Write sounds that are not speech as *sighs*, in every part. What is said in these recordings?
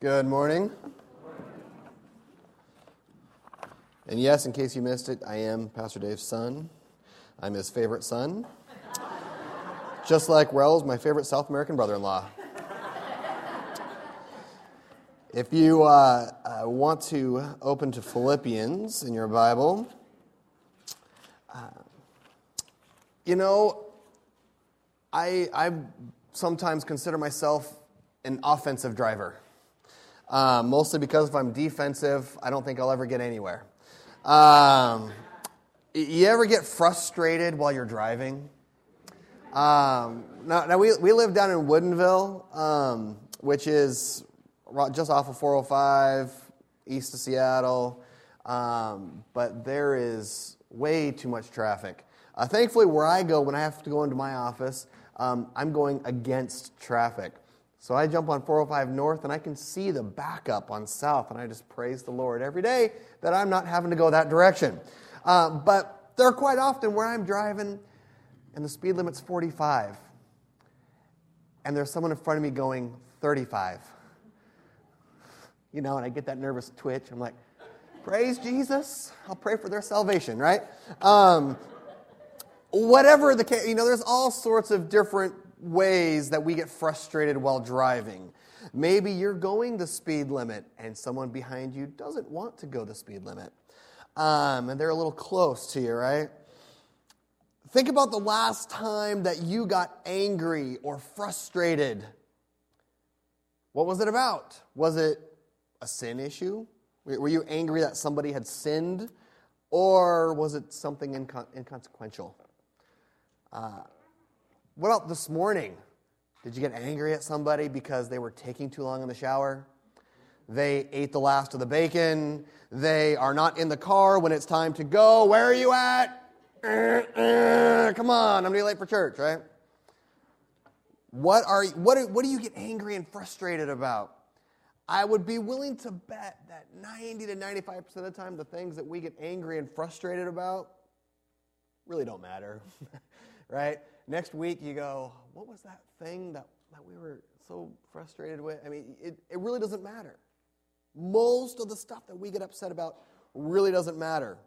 Good morning. And yes, in case you missed it, I am Pastor Dave's son. I'm his favorite son. Just like Wells, my favorite South American brother in law. If you uh, uh, want to open to Philippians in your Bible, uh, you know, I, I sometimes consider myself an offensive driver. Uh, mostly because if I'm defensive, I don't think I'll ever get anywhere. Um, you ever get frustrated while you're driving? Um, now, now we, we live down in Woodinville, um, which is just off of 405, east of Seattle, um, but there is way too much traffic. Uh, thankfully, where I go, when I have to go into my office, um, I'm going against traffic. So I jump on 405 North and I can see the backup on South, and I just praise the Lord every day that I'm not having to go that direction. Uh, but there are quite often where I'm driving and the speed limit's 45, and there's someone in front of me going 35 you know, and I get that nervous twitch. I'm like, praise Jesus. I'll pray for their salvation, right? Um, whatever the case, you know, there's all sorts of different ways that we get frustrated while driving. Maybe you're going the speed limit and someone behind you doesn't want to go the speed limit. Um, and they're a little close to you, right? Think about the last time that you got angry or frustrated. What was it about? Was it a sin issue? Were you angry that somebody had sinned? Or was it something incon- inconsequential? Uh, what about this morning? Did you get angry at somebody because they were taking too long in the shower? They ate the last of the bacon. They are not in the car when it's time to go. Where are you at? *clears throat* Come on, I'm gonna be late for church, right? What are what, what do you get angry and frustrated about? I would be willing to bet that 90 to 95% of the time, the things that we get angry and frustrated about really don't matter, *laughs* right? Next week, you go, What was that thing that, that we were so frustrated with? I mean, it, it really doesn't matter. Most of the stuff that we get upset about really doesn't matter.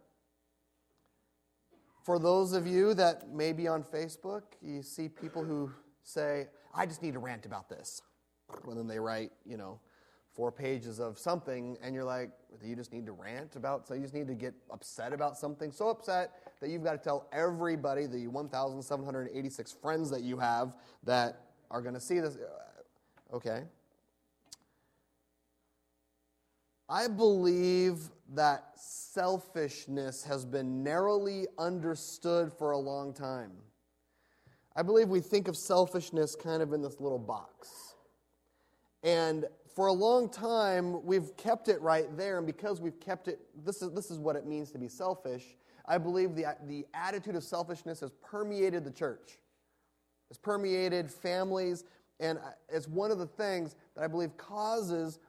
For those of you that may be on Facebook, you see people who say, I just need to rant about this. And then they write, you know, four pages of something and you're like, you just need to rant about, so you just need to get upset about something, so upset that you've got to tell everybody, the 1,786 friends that you have that are going to see this. Uh, okay. I believe that selfishness has been narrowly understood for a long time. I believe we think of selfishness kind of in this little box. And for a long time, we've kept it right there, and because we've kept it, this is, this is what it means to be selfish. I believe the, the attitude of selfishness has permeated the church, it's permeated families, and it's one of the things that I believe causes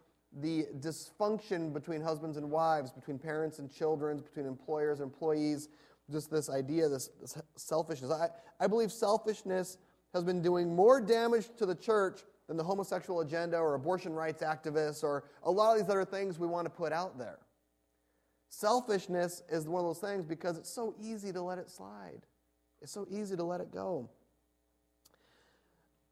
the dysfunction between husbands and wives, between parents and children, between employers and employees, just this idea, this, this selfishness. I, I believe selfishness has been doing more damage to the church than the homosexual agenda or abortion rights activists or a lot of these other things we want to put out there. Selfishness is one of those things because it's so easy to let it slide. It's so easy to let it go.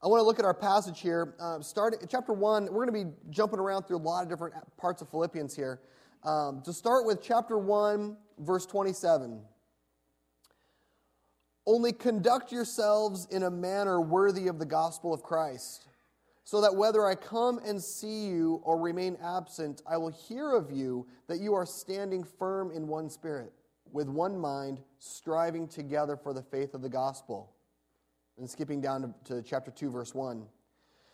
I want to look at our passage here. Uh, starting chapter 1, we're going to be jumping around through a lot of different parts of Philippians here. Um, to start with, chapter 1, verse 27. Only conduct yourselves in a manner worthy of the gospel of Christ so that whether I come and see you or remain absent, I will hear of you that you are standing firm in one spirit, with one mind, striving together for the faith of the gospel. And skipping down to, chapter 2, verse 1.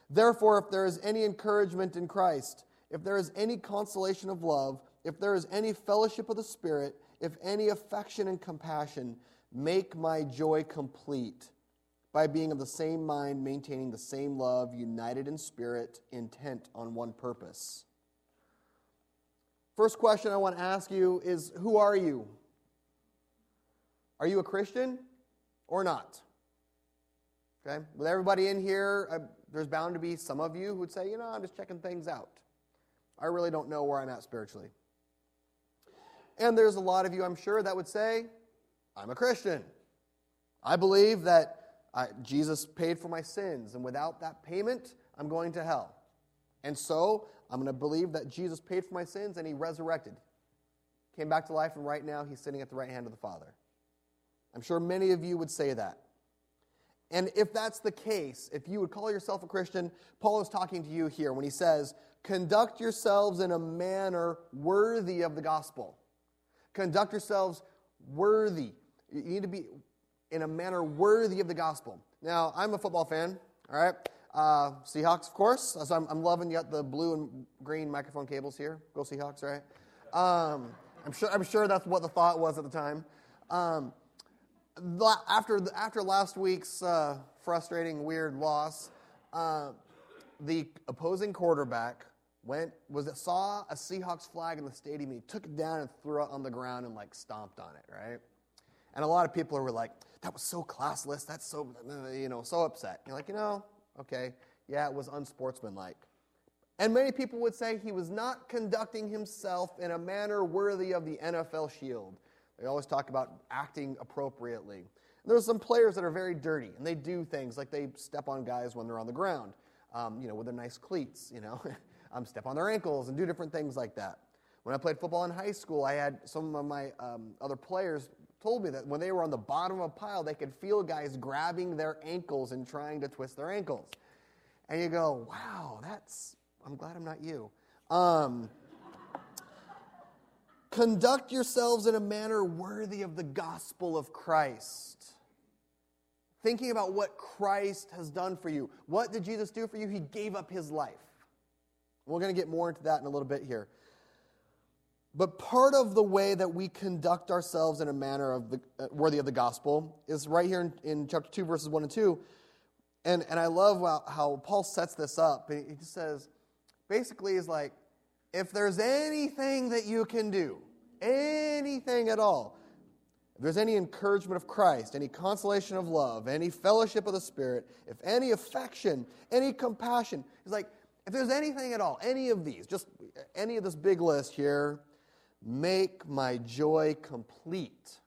Therefore, if there is any encouragement in Christ, if there is any consolation of love, if there is any fellowship of the Spirit, if any affection and compassion, make my joy complete by being of the same mind, maintaining the same love, united in spirit, intent on one purpose. First question I want to ask you is Who are you? Are you a Christian or not? Okay? With everybody in here, uh, there's bound to be some of you who would say, you know, I'm just checking things out. I really don't know where I'm at spiritually. And there's a lot of you, I'm sure, that would say, I'm a Christian. I believe that I, Jesus paid for my sins, and without that payment, I'm going to hell. And so, I'm going to believe that Jesus paid for my sins and he resurrected. Came back to life, and right now, he's sitting at the right hand of the Father. I'm sure many of you would say that. And if that's the case, if you would call yourself a Christian, Paul is talking to you here when he says, Conduct yourselves in a manner worthy of the gospel. Conduct yourselves worthy. You need to be in a manner worthy of the gospel. Now, I'm a football fan, all right? Uh, Seahawks, of course. So I'm, I'm loving got the blue and green microphone cables here. Go Seahawks, right? Um, I'm, sure, I'm sure that's what the thought was at the time. Um, after, after last week's uh, frustrating, weird loss, uh, the opposing quarterback went was saw a Seahawks flag in the stadium. He took it down and threw it on the ground and like stomped on it, right? And a lot of people were like, "That was so classless. That's so you know so upset." You're like, you know, okay, yeah, it was unsportsmanlike. And many people would say he was not conducting himself in a manner worthy of the NFL shield. They always talk about acting appropriately. And there's some players that are very dirty, and they do things like they step on guys when they're on the ground, um, you know, with their nice cleats, you know, *laughs* um, step on their ankles and do different things like that. When I played football in high school, I had some of my um, other players told me that when they were on the bottom of a pile, they could feel guys grabbing their ankles and trying to twist their ankles. And you go, wow, that's, I'm glad I'm not you. Um, Conduct yourselves in a manner worthy of the gospel of Christ. Thinking about what Christ has done for you. What did Jesus do for you? He gave up his life. We're going to get more into that in a little bit here. But part of the way that we conduct ourselves in a manner of the, uh, worthy of the gospel is right here in, in, chapter 2, verses 1 and 2. And, and I love how, how Paul sets this up. He just says, basically, he's like, if there's anything that you can do, anything at all, if there's any encouragement of Christ, any consolation of love, any fellowship of the Spirit, if any affection, any compassion, he's like, if there's anything at all, any of these, just any of this big list here, make my joy complete.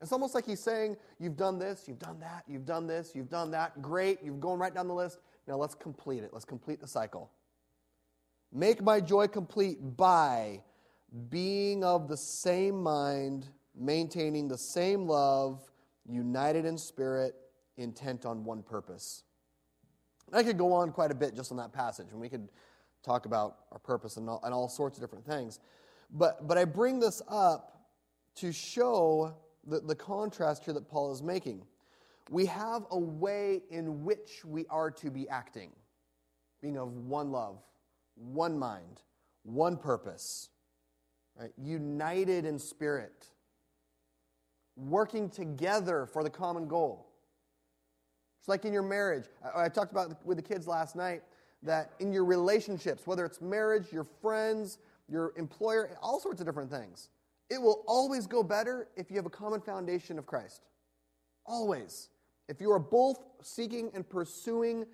It's almost like he's saying, You've done this, you've done that, you've done this, you've done that. Great, you've gone right down the list. Now let's complete it. Let's complete the cycle. Make my joy complete by being of the same mind, maintaining the same love, united in spirit, intent on one purpose. I could go on quite a bit just on that passage, and we could talk about our purpose and all, and all sorts of different things. But, but I bring this up to show the, the contrast here that Paul is making. We have a way in which we are to be acting, being of one love, one mind, one purpose, right? united in spirit, working together for the common goal. It's like in your marriage. I, I talked about with the kids last night that in your relationships, whether it's marriage, your friends, your employer, all sorts of different things, it will always go better if you have a common foundation of Christ. Always. If you are both seeking and pursuing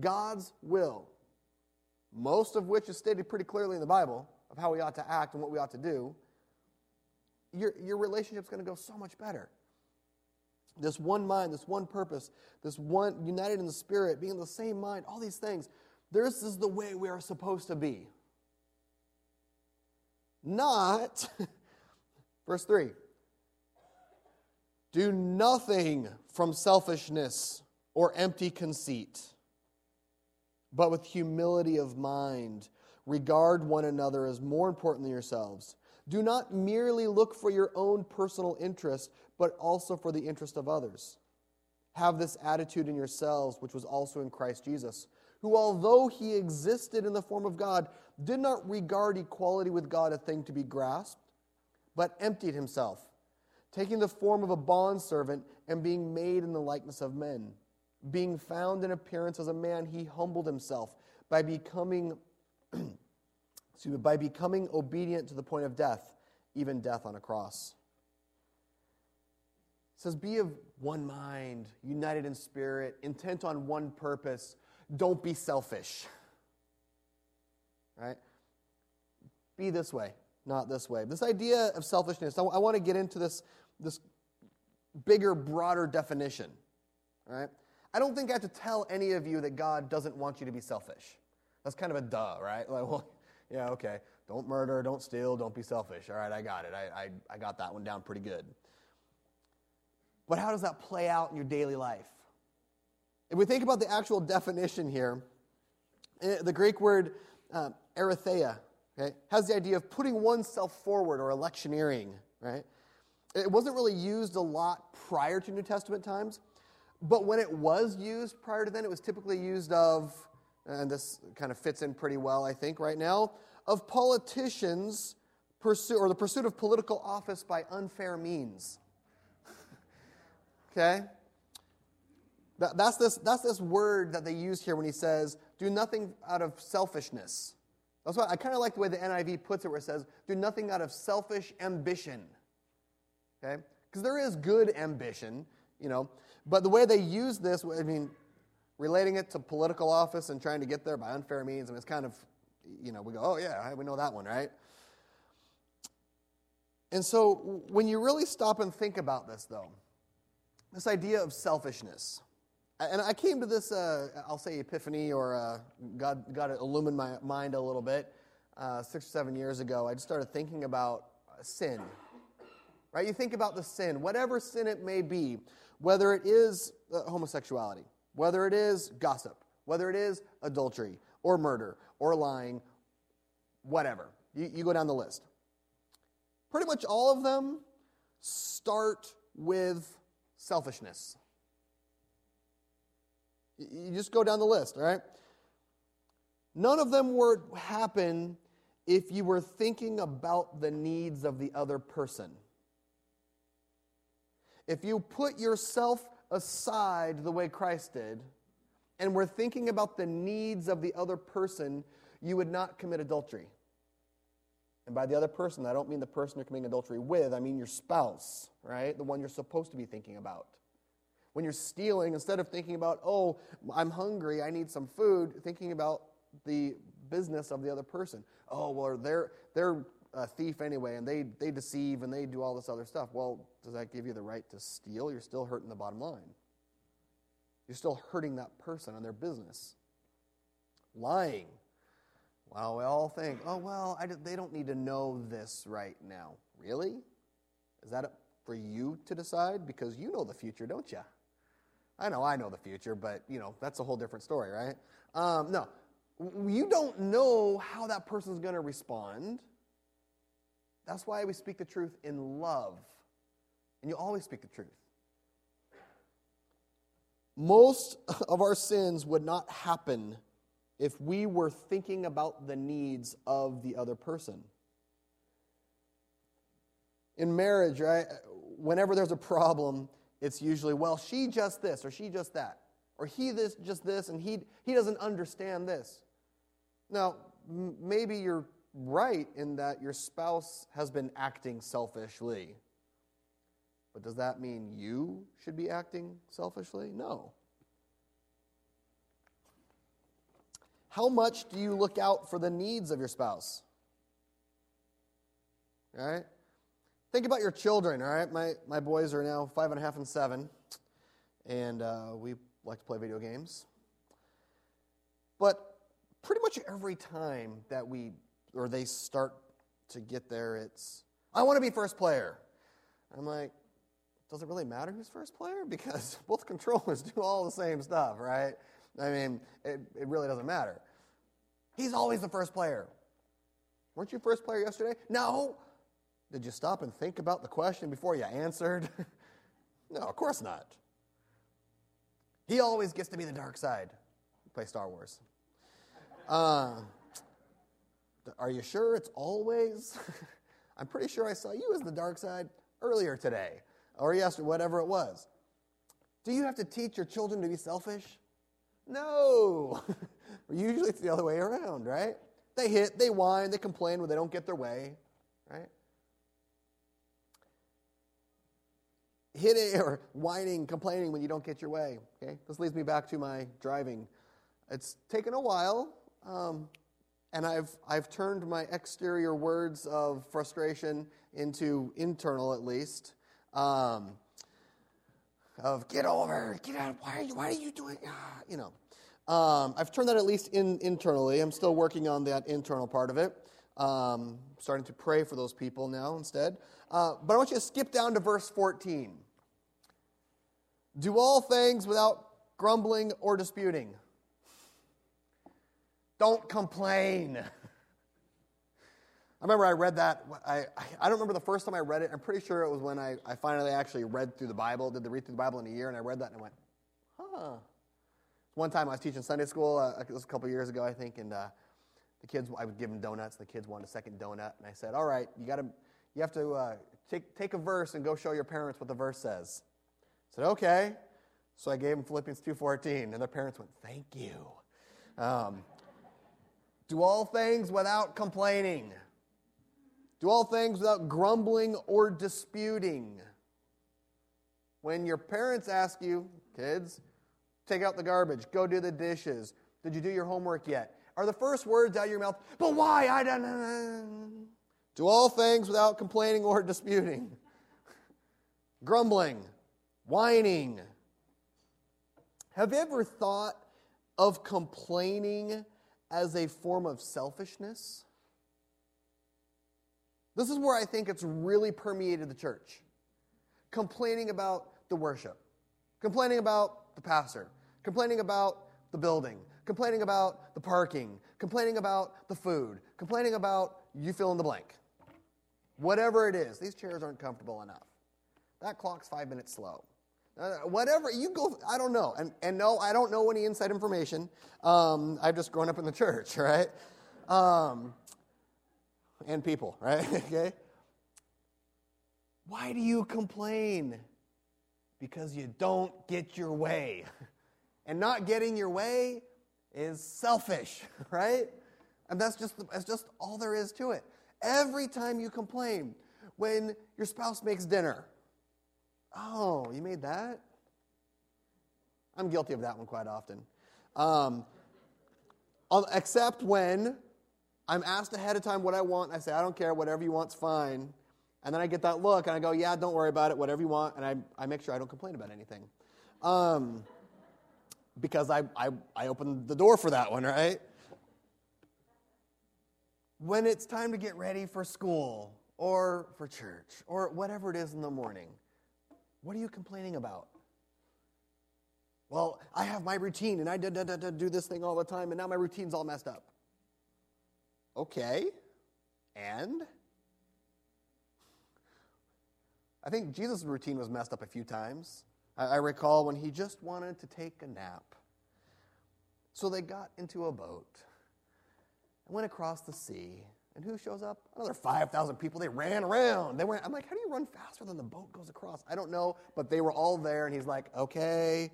God's will, most of which is stated pretty clearly in the Bible of how we ought to act and what we ought to do, your, your relationship's going to go so much better. This one mind, this one purpose, this one united in the Spirit, being in the same mind, all these things. This is the way we are supposed to be. Not, *laughs* verse 3 do nothing from selfishness or empty conceit but with humility of mind, regard one another as more important than yourselves. Do not merely look for your own personal interest, but also for the interest of others. Have this attitude in yourselves, which was also in Christ Jesus, who, although he existed in the form of God, did not regard equality with God a thing to be grasped, but emptied himself, taking the form of a bondservant and being made in the likeness of men being found in appearance as a man, he humbled himself by becoming, *clears throat* excuse me, by becoming obedient to the point of death, even death on a cross. It says, Be of one mind, united in spirit, intent on one purpose. Don't be selfish. *laughs* Right? be this way, not this way. This idea of selfishness, I, I want to get into this, this bigger, broader definition. right? I don't think I have to tell any of you that God doesn't want you to be selfish. That's kind of a duh, right? *laughs* Like, well, yeah, okay. Don't murder, don't steal, don't be selfish. All right, I got it. I, I, I got that one down pretty good. But how does that play out in your daily life? If we think about the actual definition here, eh, the Greek word um, eritheia okay, has the idea of putting oneself forward or electioneering, right? It wasn't really used a lot prior to New Testament times, but when it was used prior to then, it was typically used of, and this kind of fits in pretty well, I think, right now, of politicians pursue, or the pursuit of political office by unfair means. *laughs* okay? That, that's, this, that's this word that they use here when he says, do nothing out of selfishness. That's why I kind of like the way the NIV puts it, where it says, do nothing out of selfish ambition. Okay? Because there is good ambition, you know. But the way they use this, I mean, relating it to political office and trying to get there by unfair means, I mean, it's kind of, you know, we go, oh, yeah, we know that one, right? And so when you really stop and think about this, though, this idea of selfishness, and I came to this, uh, I'll say, epiphany, or uh, God, God illumined my mind a little bit uh, six or seven years ago. I just started thinking about sin. Right? You think about the sin, whatever sin it may be, whether it is uh, homosexuality, whether it is gossip, whether it is adultery, or murder, or lying, whatever. You, you go down the list. Pretty much all of them start with selfishness. You just go down the list, all right? None of them would happen if you were thinking about the needs of the other person. If you put yourself aside the way Christ did, and were thinking about the needs of the other person, you would not commit adultery. And by the other person, I don't mean the person you're committing adultery with, I mean your spouse, right? The one you're supposed to be thinking about. When you're stealing, instead of thinking about, oh, I'm hungry, I need some food, thinking about the business of the other person. Oh, well, they're, they're a thief anyway, and they, they deceive and they do all this other stuff. Well, does that give you the right to steal? You're still hurting the bottom line. You're still hurting that person and their business. Lying. Well, we all think, oh, well, they don't need to know this right now. Really? Is that for you to decide? Because you know the future, don't you? I know I know the future, but you know that's a whole different story, right? Um, no, you don't know how that person's going to respond. That's why we speak the truth in love, and you always speak the truth. Most *laughs* of our sins would not happen if we were thinking about the needs of the other person. In marriage, right? Whenever there's a problem, it's usually, well, she just this or she just that. Or he this, just this, and he, he doesn't understand this. Now, m- maybe you're right in that your spouse has been acting selfishly. But does that mean you should be acting selfishly? No. How much do you look out for the needs of your spouse? Right? Think about your children, all right? My, my boys are now five and a half and seven, and uh, we like to play video games. But pretty much every time that we, or they start to get there, it's, I want to be first player. I'm like, does it really matter who's first player? *laughs* Because both controllers do all the same stuff, right? I mean, it, it really doesn't matter. He's always the first player. Weren't you first player yesterday? No. Did you stop and think about the question before you answered? *laughs* no, of course not. He always gets to be the dark side. Play Star Wars. Uh, are you sure it's always? *laughs* I'm pretty sure I saw you as the dark side earlier today, or yesterday, whatever it was. Do you have to teach your children to be selfish? No. *laughs* Usually it's the other way around, right? They hit, they whine, they complain when they don't get their way, right? Hitting or whining, complaining when you don't get your way. Okay, this leads me back to my driving. It's taken a while, um, and I've, I've turned my exterior words of frustration into internal, at least, um, of get over, get out, why are you, why are you doing, ah, you know. Um, I've turned that at least in, internally. I'm still working on that internal part of it. Um, starting to pray for those people now instead. Uh, but I want you to skip down to verse 14. Do all things without grumbling or disputing. Don't complain. *laughs* I remember I read that. I, I don't remember the first time I read it. I'm pretty sure it was when I, I finally actually read through the Bible, did the read through the Bible in a year, and I read that and I went, huh. One time I was teaching Sunday school, uh, it was a couple years ago, I think, and uh, the kids, I would give them donuts, and the kids wanted a second donut, and I said, all right, you, gotta, you have to uh, take, take a verse and go show your parents what the verse says. Said, okay. So I gave them Philippians 2.14, and their parents went, thank you. Um, do all things without complaining. Do all things without grumbling or disputing. When your parents ask you, kids, take out the garbage, go do the dishes, did you do your homework yet? Are the first words out of your mouth, but why? I don't Do all things without complaining or disputing. *laughs* Grumbling, whining. Have you ever thought of complaining as a form of selfishness. This is where I think it's really permeated the church. Complaining about the worship, complaining about the pastor, complaining about the building, complaining about the parking, complaining about the food, complaining about you fill in the blank. Whatever it is, these chairs aren't comfortable enough. That clock's five minutes slow. Uh, whatever you go, I don't know, and and no, I don't know any inside information. Um, I've just grown up in the church, *laughs* right? Um, and people, *laughs* right? *laughs* okay. Why do you complain? Because you don't get your way, and not getting your way is selfish, right? And that's just that's just all there is to it. Every time you complain, when your spouse makes dinner Oh, you made that? I'm guilty of that one quite often. Um, except when I'm asked ahead of time what I want, I say, I don't care, whatever you want's fine. And then I get that look, and I go, yeah, don't worry about it, whatever you want, and I, I make sure I don't complain about anything. Um, because I, I, I opened the door for that one, right? When it's time to get ready for school or for church or whatever it is in the morning, what are you complaining about? Well, I have my routine and I do, do, do, do this thing all the time, and now my routine's all messed up. Okay, and? I think Jesus' routine was messed up a few times. I, I recall when he just wanted to take a nap. So they got into a boat and went across the sea and who shows up? Another 5,000 people. They ran around. They went, I'm like, how do you run faster than the boat goes across? I don't know, but they were all there, and he's like, okay,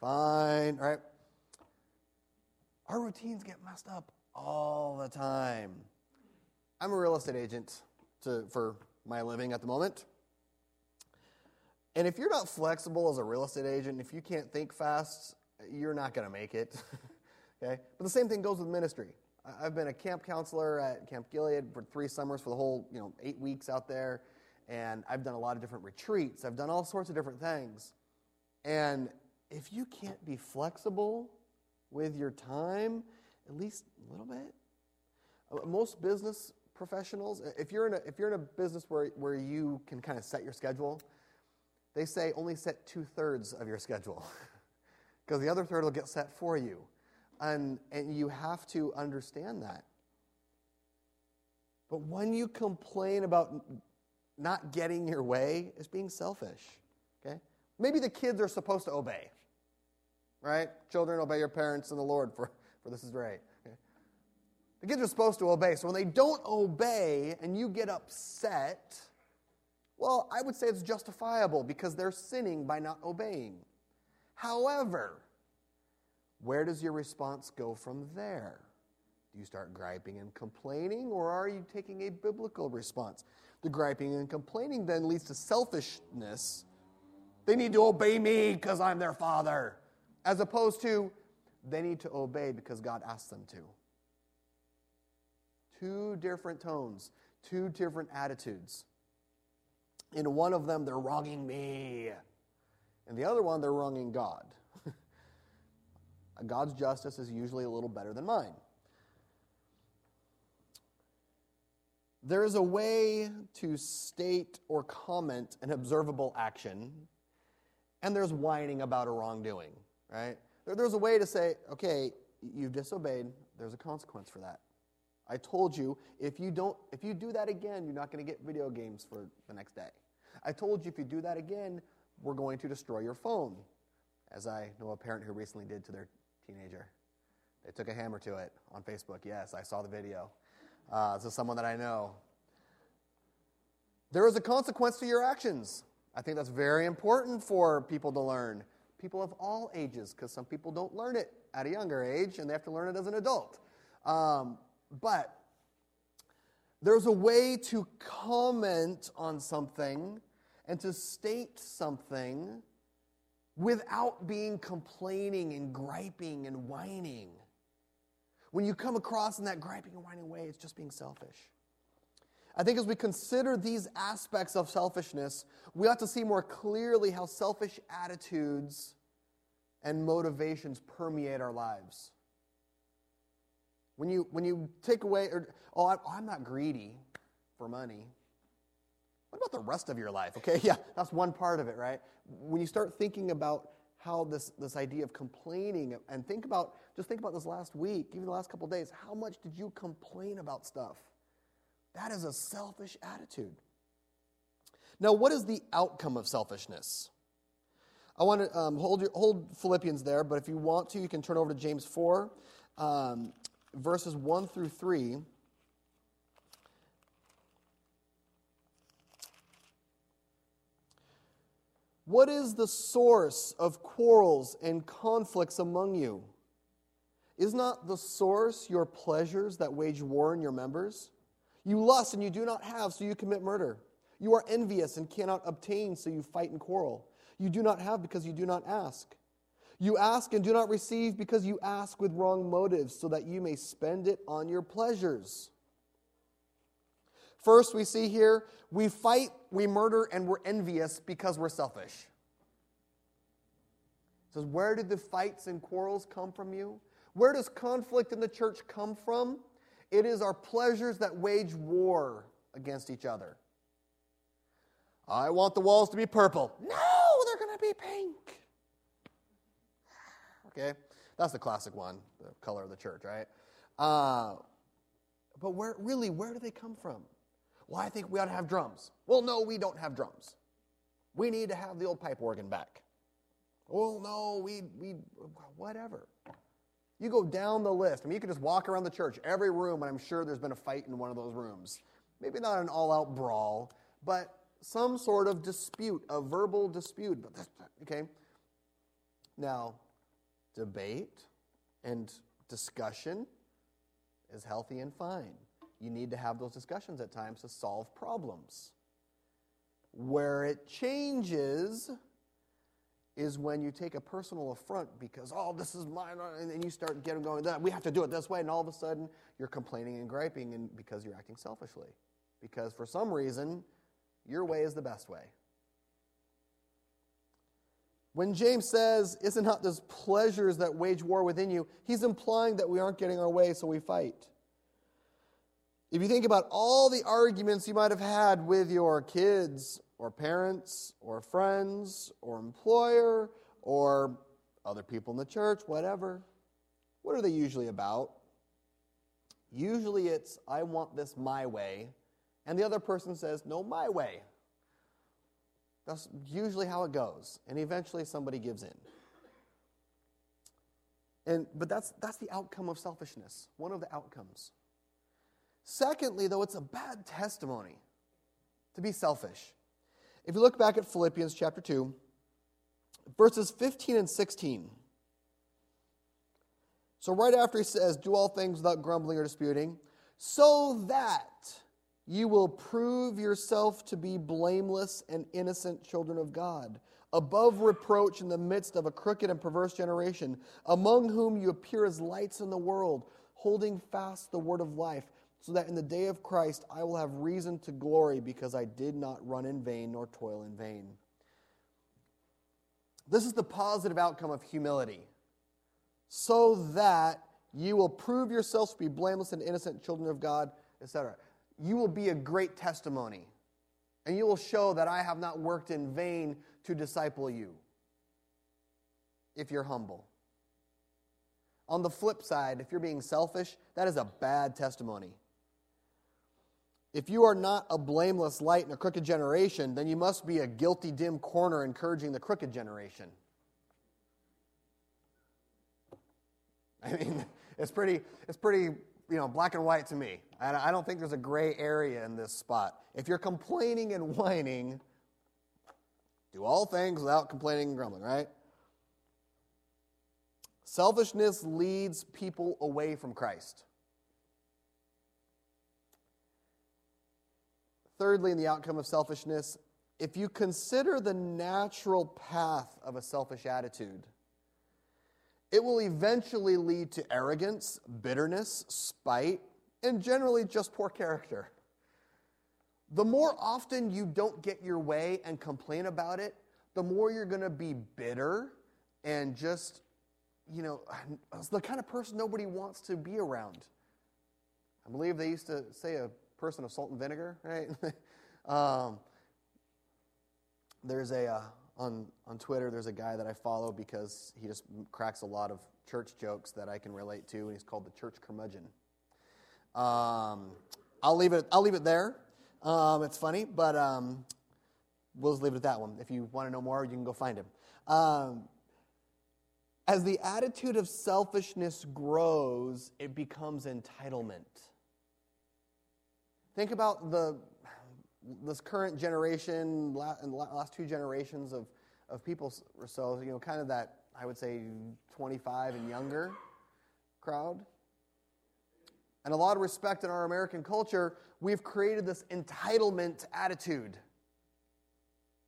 fine, all right. Our routines get messed up all the time. I'm a real estate agent to, for my living at the moment. And if you're not flexible as a real estate agent, if you can't think fast, you're not going to make it. *laughs* okay? But the same thing goes with ministry. I've been a camp counselor at Camp Gilead for three summers for the whole, you know, eight weeks out there. And I've done a lot of different retreats. I've done all sorts of different things. And if you can't be flexible with your time, at least a little bit, uh, most business professionals, if you're in a, if you're in a business where, where you can kind of set your schedule, they say only set two thirds of your schedule *laughs* because the other third will get set for you. And, and you have to understand that. But when you complain about not getting your way, it's being selfish. Okay? Maybe the kids are supposed to obey. Right? Children, obey your parents and the Lord, for, for this is right. Okay? The kids are supposed to obey. So when they don't obey and you get upset, well, I would say it's justifiable because they're sinning by not obeying. However, where does your response go from there? Do you start griping and complaining, or are you taking a biblical response? The griping and complaining then leads to selfishness. They need to obey me because I'm their father, as opposed to they need to obey because God asked them to. two different tones, two different attitudes. In one of them, they're wronging me. In the other one, they're wronging God. God's justice is usually a little better than mine. There is a way to state or comment an observable action, and there's whining about a wrongdoing, right? There's a way to say, okay, you've disobeyed, there's a consequence for that. I told you if you don't if you do that again, you're not going to get video games for the next day. I told you if you do that again, we're going to destroy your phone. As I know a parent who recently did to their teenager. They took a hammer to it on Facebook. Yes, I saw the video. Uh, this is someone that I know. There is a consequence to your actions. I think that's very important for people to learn. People of all ages, because some people don't learn it at a younger age and they have to learn it as an adult. Um, but there's a way to comment on something and to state something without being complaining and griping and whining. When you come across in that griping and whining way, it's just being selfish. I think as we consider these aspects of selfishness, we ought to see more clearly how selfish attitudes and motivations permeate our lives. When you, when you take away, or, oh, I'm not greedy for money. What about the rest of your life? Okay, *laughs* yeah, that's one part of it, right? When you start thinking about how this, this idea of complaining, and think about, just think about this last week, even the last couple days, how much did you complain about stuff? That is a selfish attitude. Now, what is the outcome of selfishness? I want to um, hold, your, hold Philippians there, but if you want to, you can turn over to James 4, um, verses 1 through 3. What is the source of quarrels and conflicts among you? Is not the source your pleasures that wage war in your members? You lust and you do not have, so you commit murder. You are envious and cannot obtain, so you fight and quarrel. You do not have because you do not ask. You ask and do not receive because you ask with wrong motives, so that you may spend it on your pleasures. First, we see here we fight, we murder, and we're envious because we're selfish. It says, Where did the fights and quarrels come from you? Where does conflict in the church come from? It is our pleasures that wage war against each other. I want the walls to be purple. No, they're going to be pink. Okay, that's the classic one, the color of the church, right? Uh, but where really, where do they come from? Well, I think we ought to have drums. Well, no, we don't have drums. We need to have the old pipe organ back. Well, no, we, we, whatever. You go down the list. I mean, you can just walk around the church, every room, and I'm sure there's been a fight in one of those rooms. Maybe not an all out brawl, but some sort of dispute, a verbal dispute. But Okay? Now, debate and discussion is healthy and fine you need to have those discussions at times to solve problems. Where it changes is when you take a personal affront because, oh, this is mine, and then you start getting going, we have to do it this way, and all of a sudden you're complaining and griping and because you're acting selfishly. Because for some reason, your way is the best way. When James says, Isn't not those pleasures that wage war within you? He's implying that we aren't getting our way, so we fight. If you think about all the arguments you might have had with your kids or parents or friends or employer or other people in the church, whatever, what are they usually about? Usually it's, I want this my way, and the other person says, no, my way. That's usually how it goes, and eventually somebody gives in. And, but that's, that's the outcome of selfishness, one of the outcomes. Secondly, though, it's a bad testimony to be selfish. If you look back at Philippians chapter 2, verses 15 and 16. So, right after he says, Do all things without grumbling or disputing, so that you will prove yourself to be blameless and innocent children of God, above reproach in the midst of a crooked and perverse generation, among whom you appear as lights in the world, holding fast the word of life so that in the day of Christ I will have reason to glory because I did not run in vain nor toil in vain. This is the positive outcome of humility, so that you will prove yourselves to be blameless and innocent children of God, etc. You will be a great testimony, and you will show that I have not worked in vain to disciple you if you're humble. On the flip side, if you're being selfish, that is a bad testimony. If you are not a blameless light in a crooked generation, then you must be a guilty, dim corner encouraging the crooked generation. *laughs* I mean, it's pretty, it's pretty, you know, black and white to me. I don't think there's a gray area in this spot. If you're complaining and whining, do all things without complaining and grumbling, right? Selfishness leads people away from Christ. Thirdly, in the outcome of selfishness, if you consider the natural path of a selfish attitude, it will eventually lead to arrogance, bitterness, spite, and generally just poor character. The more often you don't get your way and complain about it, the more you're going to be bitter and just, you know, *sighs* the kind of person nobody wants to be around. I believe they used to say a person of salt and vinegar, right? *laughs* um, there's a, uh, on, on Twitter, there's a guy that I follow because he just cracks a lot of church jokes that I can relate to, and he's called the Church Curmudgeon. Um, I'll, leave it, I'll leave it there. Um, it's funny, but um, we'll just leave it at that one. If you want to know more, you can go find him. Um, as the attitude of selfishness grows, it becomes entitlement. Think about the this current generation, and last two generations of, of people or so, you know, kind of that, I would say, 25 and younger crowd. And a lot of respect in our American culture, we've created this entitlement attitude.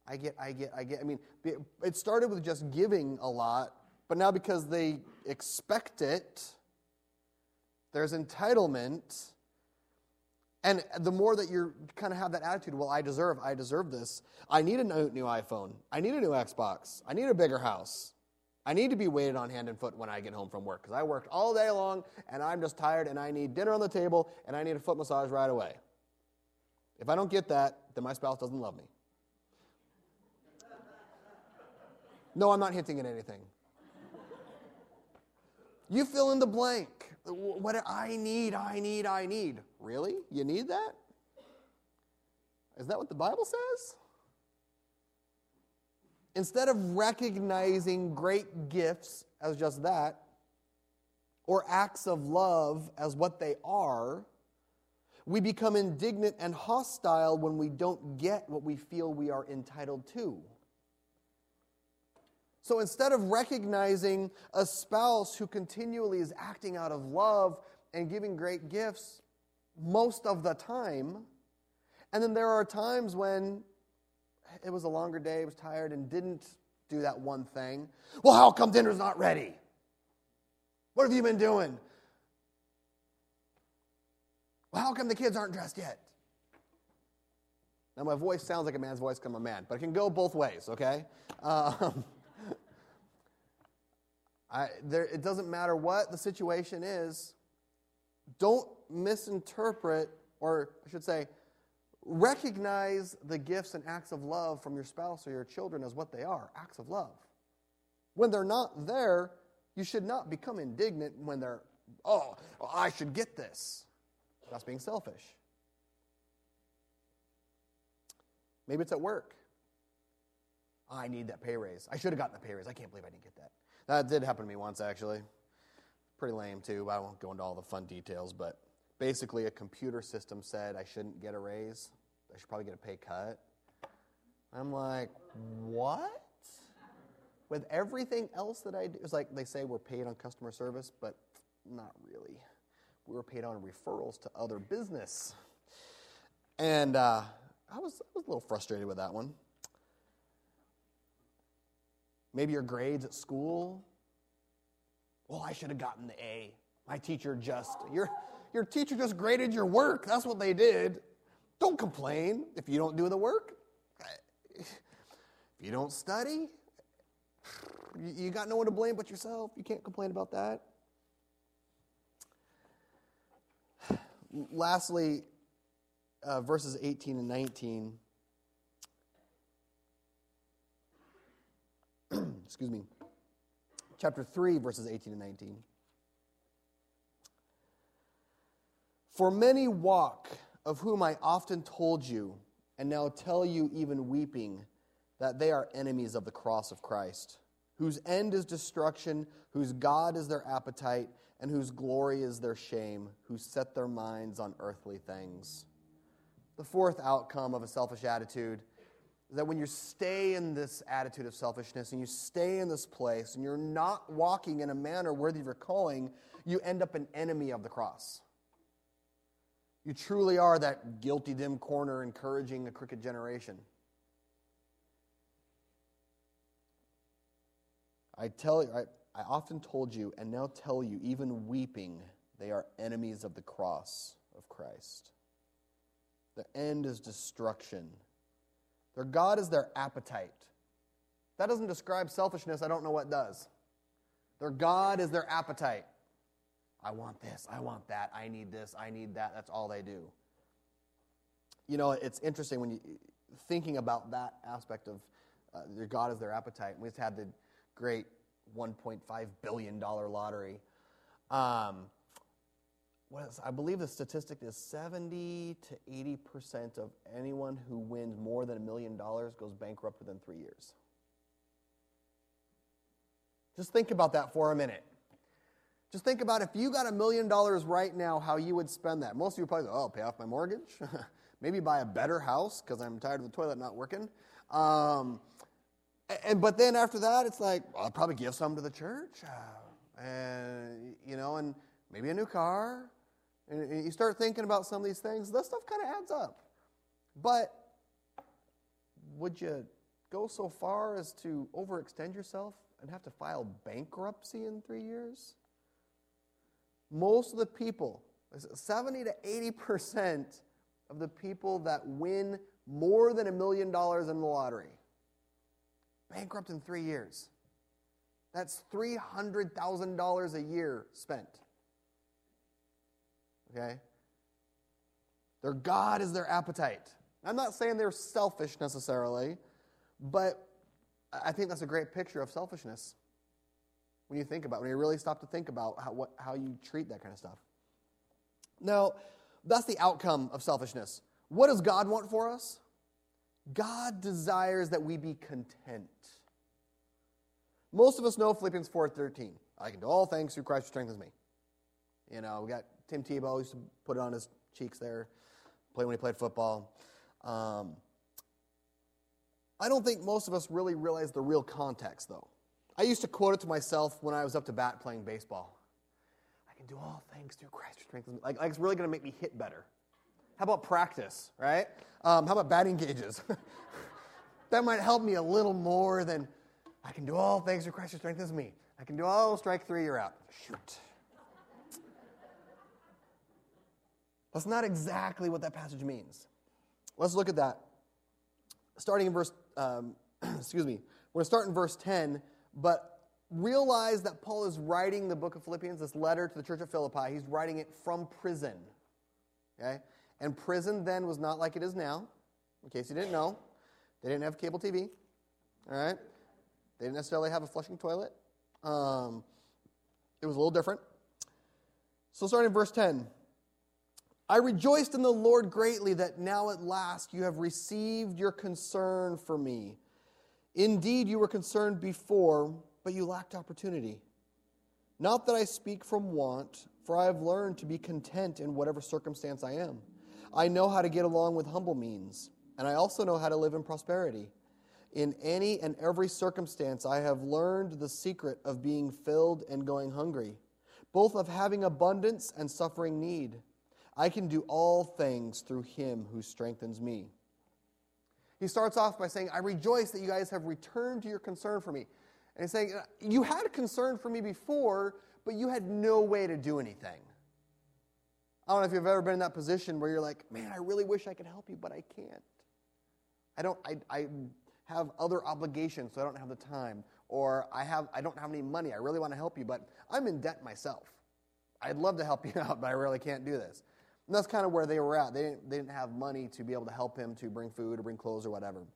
I get, I get, I get. I mean, it started with just giving a lot, but now because they expect it, there's entitlement and the more that you kind of have that attitude, well, I deserve, I deserve this. I need a new iPhone. I need a new Xbox. I need a bigger house. I need to be waited on hand and foot when I get home from work because I worked all day long and I'm just tired and I need dinner on the table and I need a foot massage right away. If I don't get that, then my spouse doesn't love me. No, I'm not hinting at anything. You fill in the blank. What I need, I need, I need. Really? You need that? Is that what the Bible says? Instead of recognizing great gifts as just that, or acts of love as what they are, we become indignant and hostile when we don't get what we feel we are entitled to. So instead of recognizing a spouse who continually is acting out of love and giving great gifts most of the time, and then there are times when it was a longer day, was tired, and didn't do that one thing. Well, how come dinner's not ready? What have you been doing? Well, how come the kids aren't dressed yet? Now, my voice sounds like a man's voice, come a man, but it can go both ways, okay? Um, *laughs* I, there, it doesn't matter what the situation is. Don't misinterpret, or I should say, recognize the gifts and acts of love from your spouse or your children as what they are acts of love. When they're not there, you should not become indignant when they're, oh, I should get this. That's being selfish. Maybe it's at work. I need that pay raise. I should have gotten the pay raise. I can't believe I didn't get that. That did happen to me once, actually. Pretty lame, too. I won't go into all the fun details, but basically, a computer system said I shouldn't get a raise. I should probably get a pay cut. I'm like, what? With everything else that I do, it's like they say we're paid on customer service, but not really. We were paid on referrals to other business. And uh, I, was, I was a little frustrated with that one. Maybe your grades at school. Well, I should have gotten the A. My teacher just, you're, your teacher just graded your work. That's what they did. Don't complain if you don't do the work. If you don't study, you got no one to blame but yourself. You can't complain about that. Lastly, uh, verses 18 and 19. *clears throat* Excuse me. Chapter 3, verses 18 and 19. For many walk, of whom I often told you, and now tell you, even weeping, that they are enemies of the cross of Christ, whose end is destruction, whose God is their appetite, and whose glory is their shame, who set their minds on earthly things. The fourth outcome of a selfish attitude is that when you stay in this attitude of selfishness and you stay in this place and you're not walking in a manner worthy of your calling, you end up an enemy of the cross. You truly are that guilty, dim corner encouraging a crooked generation. I tell you, I, I often told you, and now tell you, even weeping, they are enemies of the cross of Christ. The end is destruction. Their God is their appetite. That doesn't describe selfishness. I don't know what does. Their God is their appetite. I want this, I want that, I need this, I need that. That's all they do. You know, it's interesting when you thinking about that aspect of uh, their God is their appetite. We just had the great 1.5 billion dollar lottery. Um, I believe the statistic is 70 to 80 percent of anyone who wins more than a million dollars goes bankrupt within three years. Just think about that for a minute. Just think about if you got a million dollars right now, how you would spend that. Most of you probably, go, oh, pay off my mortgage, *laughs* maybe buy a better house because I'm tired of the toilet not working. Um, and but then after that, it's like well, I'll probably give some to the church, uh, and you know, and maybe a new car. And you start thinking about some of these things. That stuff kind of adds up. But would you go so far as to overextend yourself and have to file bankruptcy in three years? Most of the people, 70 to 80% of the people that win more than a million dollars in the lottery, bankrupt in three years. That's $300,000 a year spent. Okay? Their God is their appetite. I'm not saying they're selfish necessarily, but I think that's a great picture of selfishness when you think about when you really stop to think about how, what, how you treat that kind of stuff. Now, that's the outcome of selfishness. What does God want for us? God desires that we be content. Most of us know Philippians 4.13. I can do all things through Christ who strengthens me. You know, we got Tim Tebow used to put it on his cheeks there, play when he played football. Um, I don't think most of us really realize the real context, though. I used to quote it to myself when I was up to bat playing baseball. I can do all things through Christ who strengthens me. Like, like it's really going to make me hit better. How about practice, right? Um, how about batting gauges? *laughs* that might help me a little more than I can do all things through Christ who strengthens me. I can do all strike three, you're out. Shoot. That's not exactly what that passage means. Let's look at that. Starting in verse, um, *clears throat* excuse me, we're going to start in verse 10 but realize that Paul is writing the book of Philippians, this letter to the church of Philippi. He's writing it from prison. Okay? And prison then was not like it is now, in case you didn't know. They didn't have cable TV. All right? They didn't necessarily have a flushing toilet. Um, it was a little different. So, starting in verse 10 I rejoiced in the Lord greatly that now at last you have received your concern for me. Indeed, you were concerned before, but you lacked opportunity. Not that I speak from want, for I have learned to be content in whatever circumstance I am. I know how to get along with humble means, and I also know how to live in prosperity. In any and every circumstance, I have learned the secret of being filled and going hungry, both of having abundance and suffering need. I can do all things through him who strengthens me. He starts off by saying, I rejoice that you guys have returned to your concern for me. And he's saying, You had concern for me before, but you had no way to do anything. I don't know if you've ever been in that position where you're like, man, I really wish I could help you, but I can't. I don't, I, I have other obligations, so I don't have the time. Or I, have, I don't have any money. I really want to help you, but I'm in debt myself. I'd love to help *laughs* you out, but I really can't do this. And that's kind of where they were at. They didn't, they didn't have money to be able to help him to bring food or bring clothes or whatever.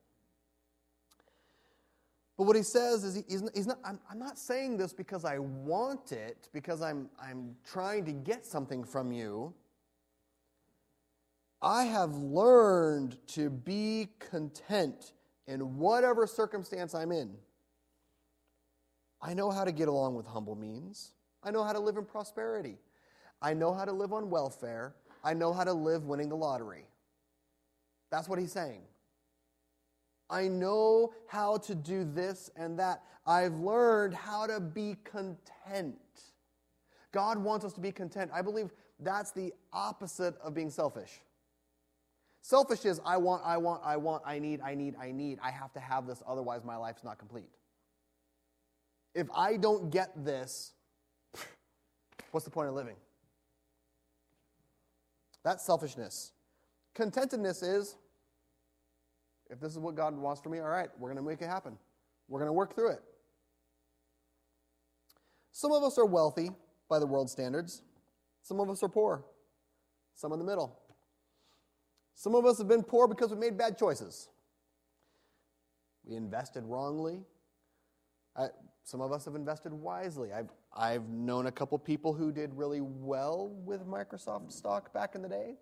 But what he says is he, he's, he's not, I'm, I'm, not saying this because I want it, because I'm, I'm trying to get something from you. I have learned to be content in whatever circumstance I'm in. I know how to get along with humble means. I know how to live in prosperity. I know how to live on welfare. I know how to live winning the lottery. That's what he's saying. I know how to do this and that. I've learned how to be content. God wants us to be content. I believe that's the opposite of being selfish. Selfish is I want, I want, I want, I need, I need, I need. I have to have this, otherwise, my life's not complete. If I don't get this, *sniffs* what's the point of living? That's selfishness. Contentedness is if this is what God wants for me, all right, we're going to make it happen. We're going to work through it. Some of us are wealthy by the world standards, some of us are poor, some in the middle. Some of us have been poor because we made bad choices. We invested wrongly. I, some of us have invested wisely. I've, I've known a couple people who did really well with Microsoft stock back in the day.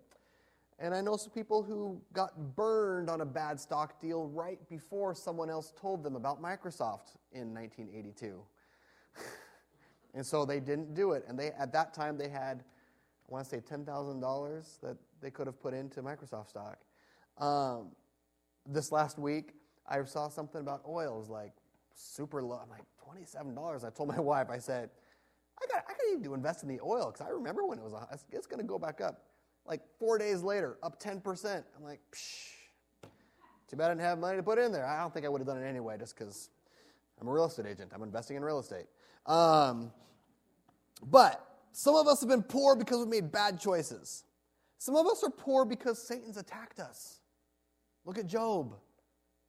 And I know some people who got burned on a bad stock deal right before someone else told them about Microsoft in 1982. *laughs* and so they didn't do it. And they, at that time, they had, I want to say, $10,000 that they could have put into Microsoft stock. Um, this last week, I saw something about oil. It was like super low. I'm like, $27. I told my *laughs* wife, I said, I got, I got to invest in the oil because I remember when it was, it's going to go back up. Like four days later, up 10%. I'm like, psh, too bad I didn't have money to put in there. I don't think I would have done it anyway just because I'm a real estate agent. I'm investing in real estate. Um, but some of us have been poor because we made bad choices. Some of us are poor because Satan's attacked us. Look at Job.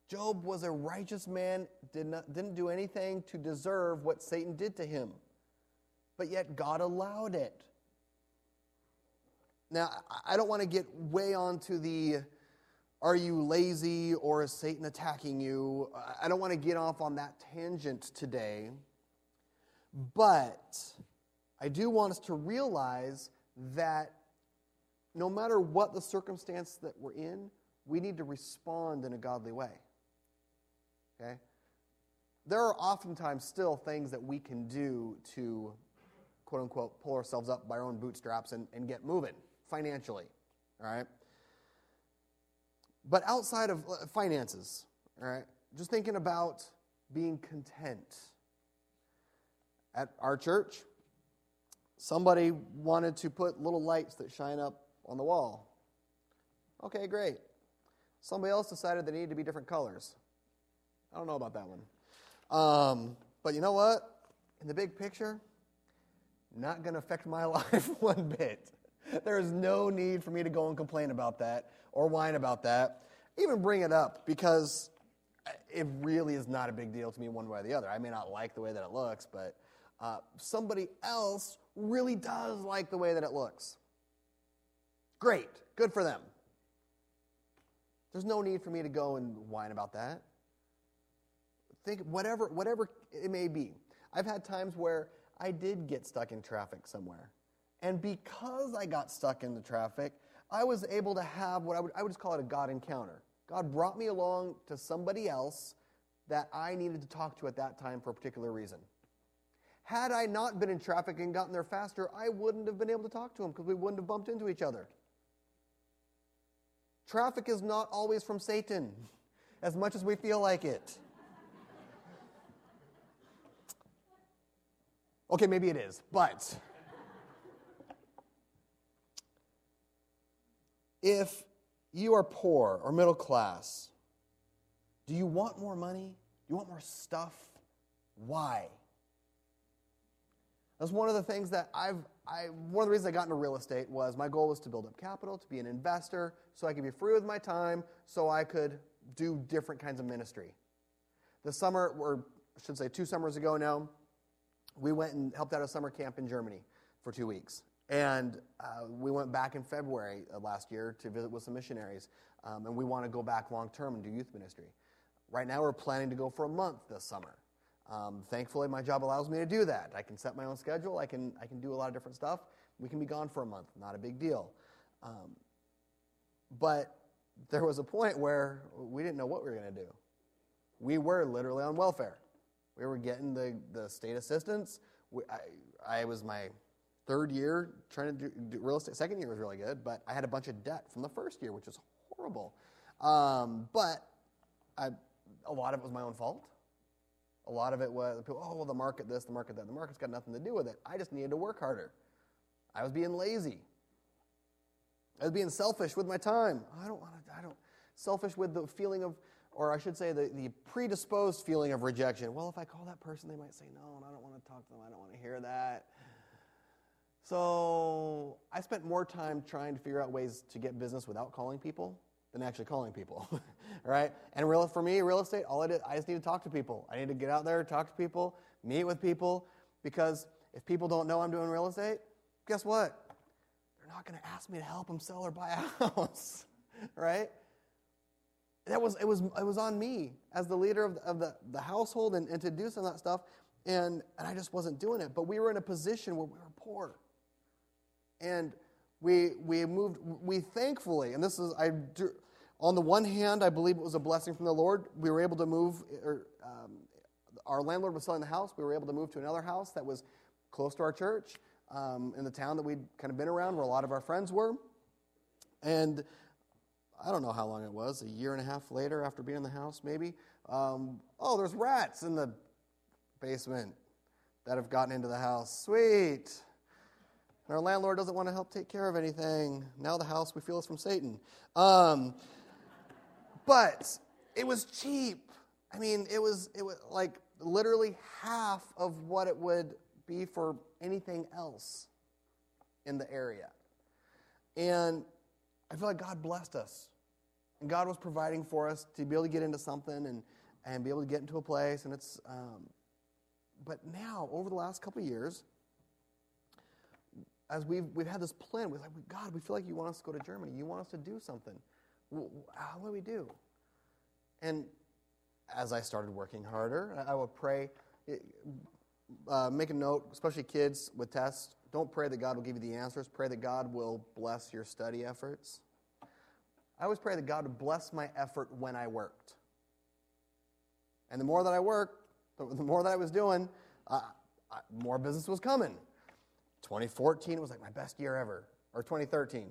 Job was a righteous man, did not, didn't do anything to deserve what Satan did to him. But yet God allowed it. Now, I don't want to get way onto the are you lazy or is Satan attacking you? I don't want to get off on that tangent today. But I do want us to realize that no matter what the circumstance that we're in, we need to respond in a godly way. Okay? There are oftentimes still things that we can do to, quote unquote, pull ourselves up by our own bootstraps and, and get moving financially, all right? But outside of uh, finances, all right, just thinking about being content. At our church, somebody wanted to put little lights that shine up on the wall. Okay, great. Somebody else decided they needed to be different colors. I don't know about that one. Um, but you know what? In the big picture, not going to affect my *laughs* life one bit. There is no need for me to go and complain about that or whine about that, even bring it up because it really is not a big deal to me one way or the other. I may not like the way that it looks, but uh, somebody else really does like the way that it looks. Great, good for them. There's no need for me to go and whine about that. Think whatever whatever it may be. I've had times where I did get stuck in traffic somewhere. And because I got stuck in the traffic, I was able to have what I would, I would just call it a God encounter. God brought me along to somebody else that I needed to talk to at that time for a particular reason. Had I not been in traffic and gotten there faster, I wouldn't have been able to talk to him because we wouldn't have bumped into each other. Traffic is not always from Satan, *laughs* as much as we feel like it. Okay, maybe it is, but if you are poor or middle class, do you want more money? Do you want more stuff? Why? That's one of the things that I've, I, one of the reasons I got into real estate was my goal was to build up capital, to be an investor, so I could be free with my time, so I could do different kinds of ministry. The summer, or I should say two summers ago now, we went and helped out a summer camp in Germany for two weeks. And uh, we went back in February last year to visit with some missionaries. Um, and we want to go back long term and do youth ministry. Right now, we're planning to go for a month this summer. Um, thankfully, my job allows me to do that. I can set my own schedule. I can, I can do a lot of different stuff. We can be gone for a month. Not a big deal. Um, but there was a point where we didn't know what we were going to do. We were literally on welfare. We were getting the, the state assistance. We, I, I was my third year trying to do, do, real estate. Second year was really good, but I had a bunch of debt from the first year, which was horrible. Um, but I, a lot of it was my own fault. A lot of it was people, oh, well, the market this, the market that. The market's got nothing to do with it. I just needed to work harder. I was being lazy. I was being selfish with my time. I don't want to, I don't, selfish with the feeling of, or I should say, the, the predisposed feeling of rejection. Well, if I call that person, they might say no, and I don't want to talk to them. I don't want to hear that. So I spent more time trying to figure out ways to get business without calling people than actually calling people, *laughs* right? And real, for me, real estate, all I did, I just need to talk to people. I need to get out there, talk to people, meet with people, because if people don't know I'm doing real estate, guess what? They're not going to ask me to help them sell or buy a *laughs* house, right? That was, it, was, it was on me as the leader of the, of the, the household and, and to do some of that stuff, and, and I just wasn't doing it. But we were in a position where we were poor. And we, we moved, we thankfully, and this is, I do, on the one hand, I believe it was a blessing from the Lord. We were able to move, or, um, our landlord was selling the house. We were able to move to another house that was close to our church um, in the town that we'd kind of been around where a lot of our friends were. And I don't know how long it was, a year and a half later after being in the house, maybe. Um, oh, there's rats in the basement that have gotten into the house. Sweet. And our landlord doesn't want to help take care of anything. Now the house we feel is from Satan. Um, but it was cheap. I mean, it was it was like literally half of what it would be for anything else in the area. And I feel like God blessed us. And God was providing for us to be able to get into something and, and be able to get into a place. And it's, um, but now, over the last couple of years, as we've, we've had this plan, we're like, God, we feel like you want us to go to Germany. You want us to do something. How do we do? And as I started working harder, I would pray, uh, make a note, especially kids with tests, don't pray that God will give you the answers. Pray that God will bless your study efforts. I always pray that God would bless my effort when I worked. And the more that I worked, the more that I was doing, uh, more business was coming. 2014 was like my best year ever, or 2013.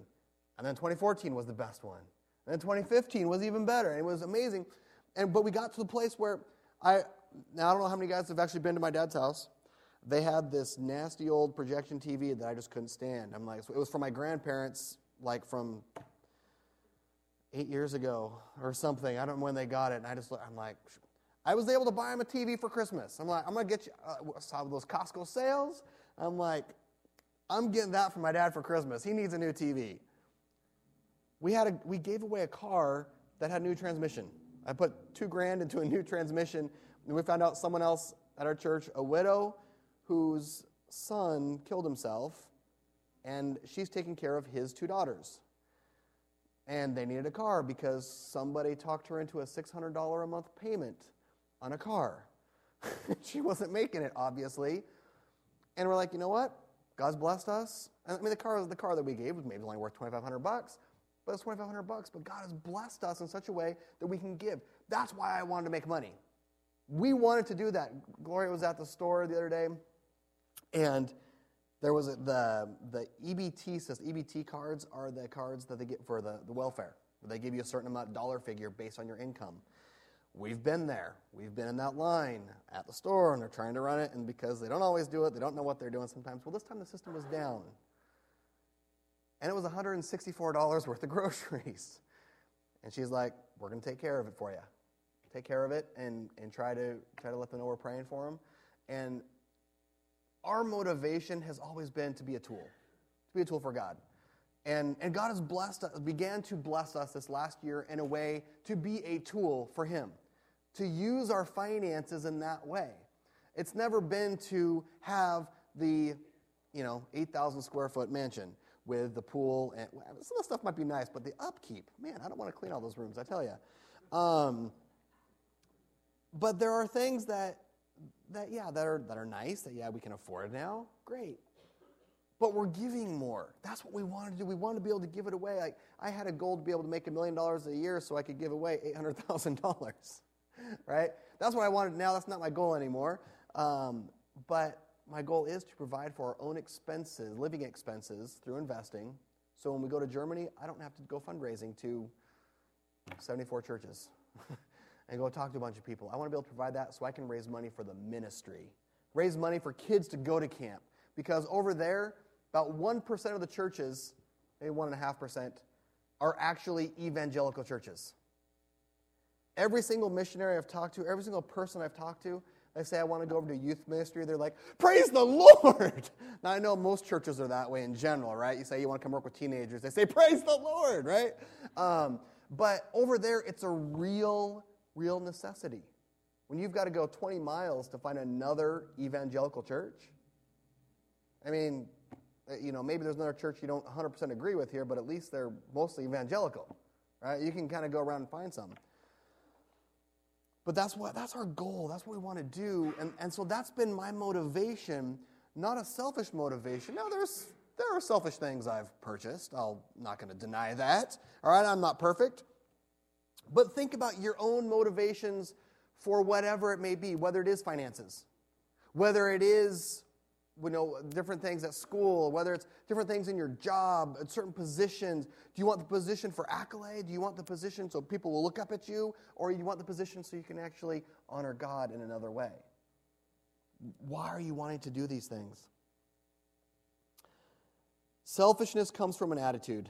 And then 2014 was the best one. And then 2015 was even better. And it was amazing. And, but we got to the place where I, now I don't know how many guys have actually been to my dad's house. They had this nasty old projection TV that I just couldn't stand. I'm like, it was from my grandparents, like from eight years ago or something. I don't know when they got it. And I just, I'm like, I was able to buy him a TV for Christmas. I'm like, I'm to get you, uh, saw those Costco sales. I'm like, I'm getting that for my dad for Christmas. He needs a new TV. We, had a, we gave away a car that had a new transmission. I put two grand into a new transmission, and we found out someone else at our church, a widow whose son killed himself, and she's taking care of his two daughters. And they needed a car because somebody talked her into a $600 a month payment on a car. *laughs* she wasn't making it, obviously. And we're like, you know what? God's blessed us. I mean, the car, the car that we gave was maybe only worth 2,500 bucks, but it's 2,500 bucks. But God has blessed us in such a way that we can give. That's why I wanted to make money. We wanted to do that. Gloria was at the store the other day, and there was a, the the EBT system. EBT cards are the cards that they get for the, the welfare. They give you a certain amount dollar figure based on your income. We've been there. We've been in that line at the store, and they're trying to run it, and because they don't always do it, they don't know what they're doing sometimes. Well, this time the system was down. And it was $164 worth of *laughs* groceries. And she's like, We're going to take care of it for you. Take care of it and, and try, to, try to let them know we're praying for them. And our motivation has always been to be a tool, to be a tool for God. And, and God has blessed us, began to bless us this last year in a way to be a tool for Him, to use our finances in that way. It's never been to have the, you know, 8,000 square foot mansion with the pool and some of the stuff might be nice, but the upkeep, man, I don't want to clean all those rooms, I tell you. Um, but there are things that that yeah that are that are nice that yeah we can afford now great. But we're giving more. That's what we wanted to do. We want to be able to give it away. Like i had a goal to be able to make a million dollars a year so i could give away $800000 *laughs* right? That's what i wanted now. That's not my goal anymore. Um, but my goal is to provide for our own expenses living expenses through investing. So when we go to germany i don't have to go fundraising to 74 churches *laughs* and go talk to a bunch of people. I want to be able to provide that so I can raise money for the ministry, raise money for kids to go to camp. Because over there, about 1% of the churches, maybe 1.5%, are actually evangelical churches. Every single missionary I've talked to, every single person I've talked to, they say, I want to go over to youth ministry. They're like, Praise the Lord. *laughs* Now, I know most churches are that way in general, right? You say you want to come work with teenagers. They say, Praise the Lord, right? Um, but over there, it's a real real necessity. When you've got to go 20 miles to find another evangelical church, I mean, uh, you know, maybe there's another church you don't 100% agree with here, but at least they're mostly evangelical, right? You can kind of go around and find some. But that's what that's our goal. That's what we want to do. And, and so that's been my motivation, not a selfish motivation. Now there's there are selfish things I've purchased. I'm not going to deny that. All right, I'm not perfect. But think about your own motivations for whatever it may be, whether it is finances, whether it is you know, different things at school, whether it's different things in your job, at certain positions. Do you want the position for accolade? Do you want the position so people will look up at you? Or you want the position so you can actually honor God in another way? Why are you wanting to do these things? Selfishness comes from an attitude.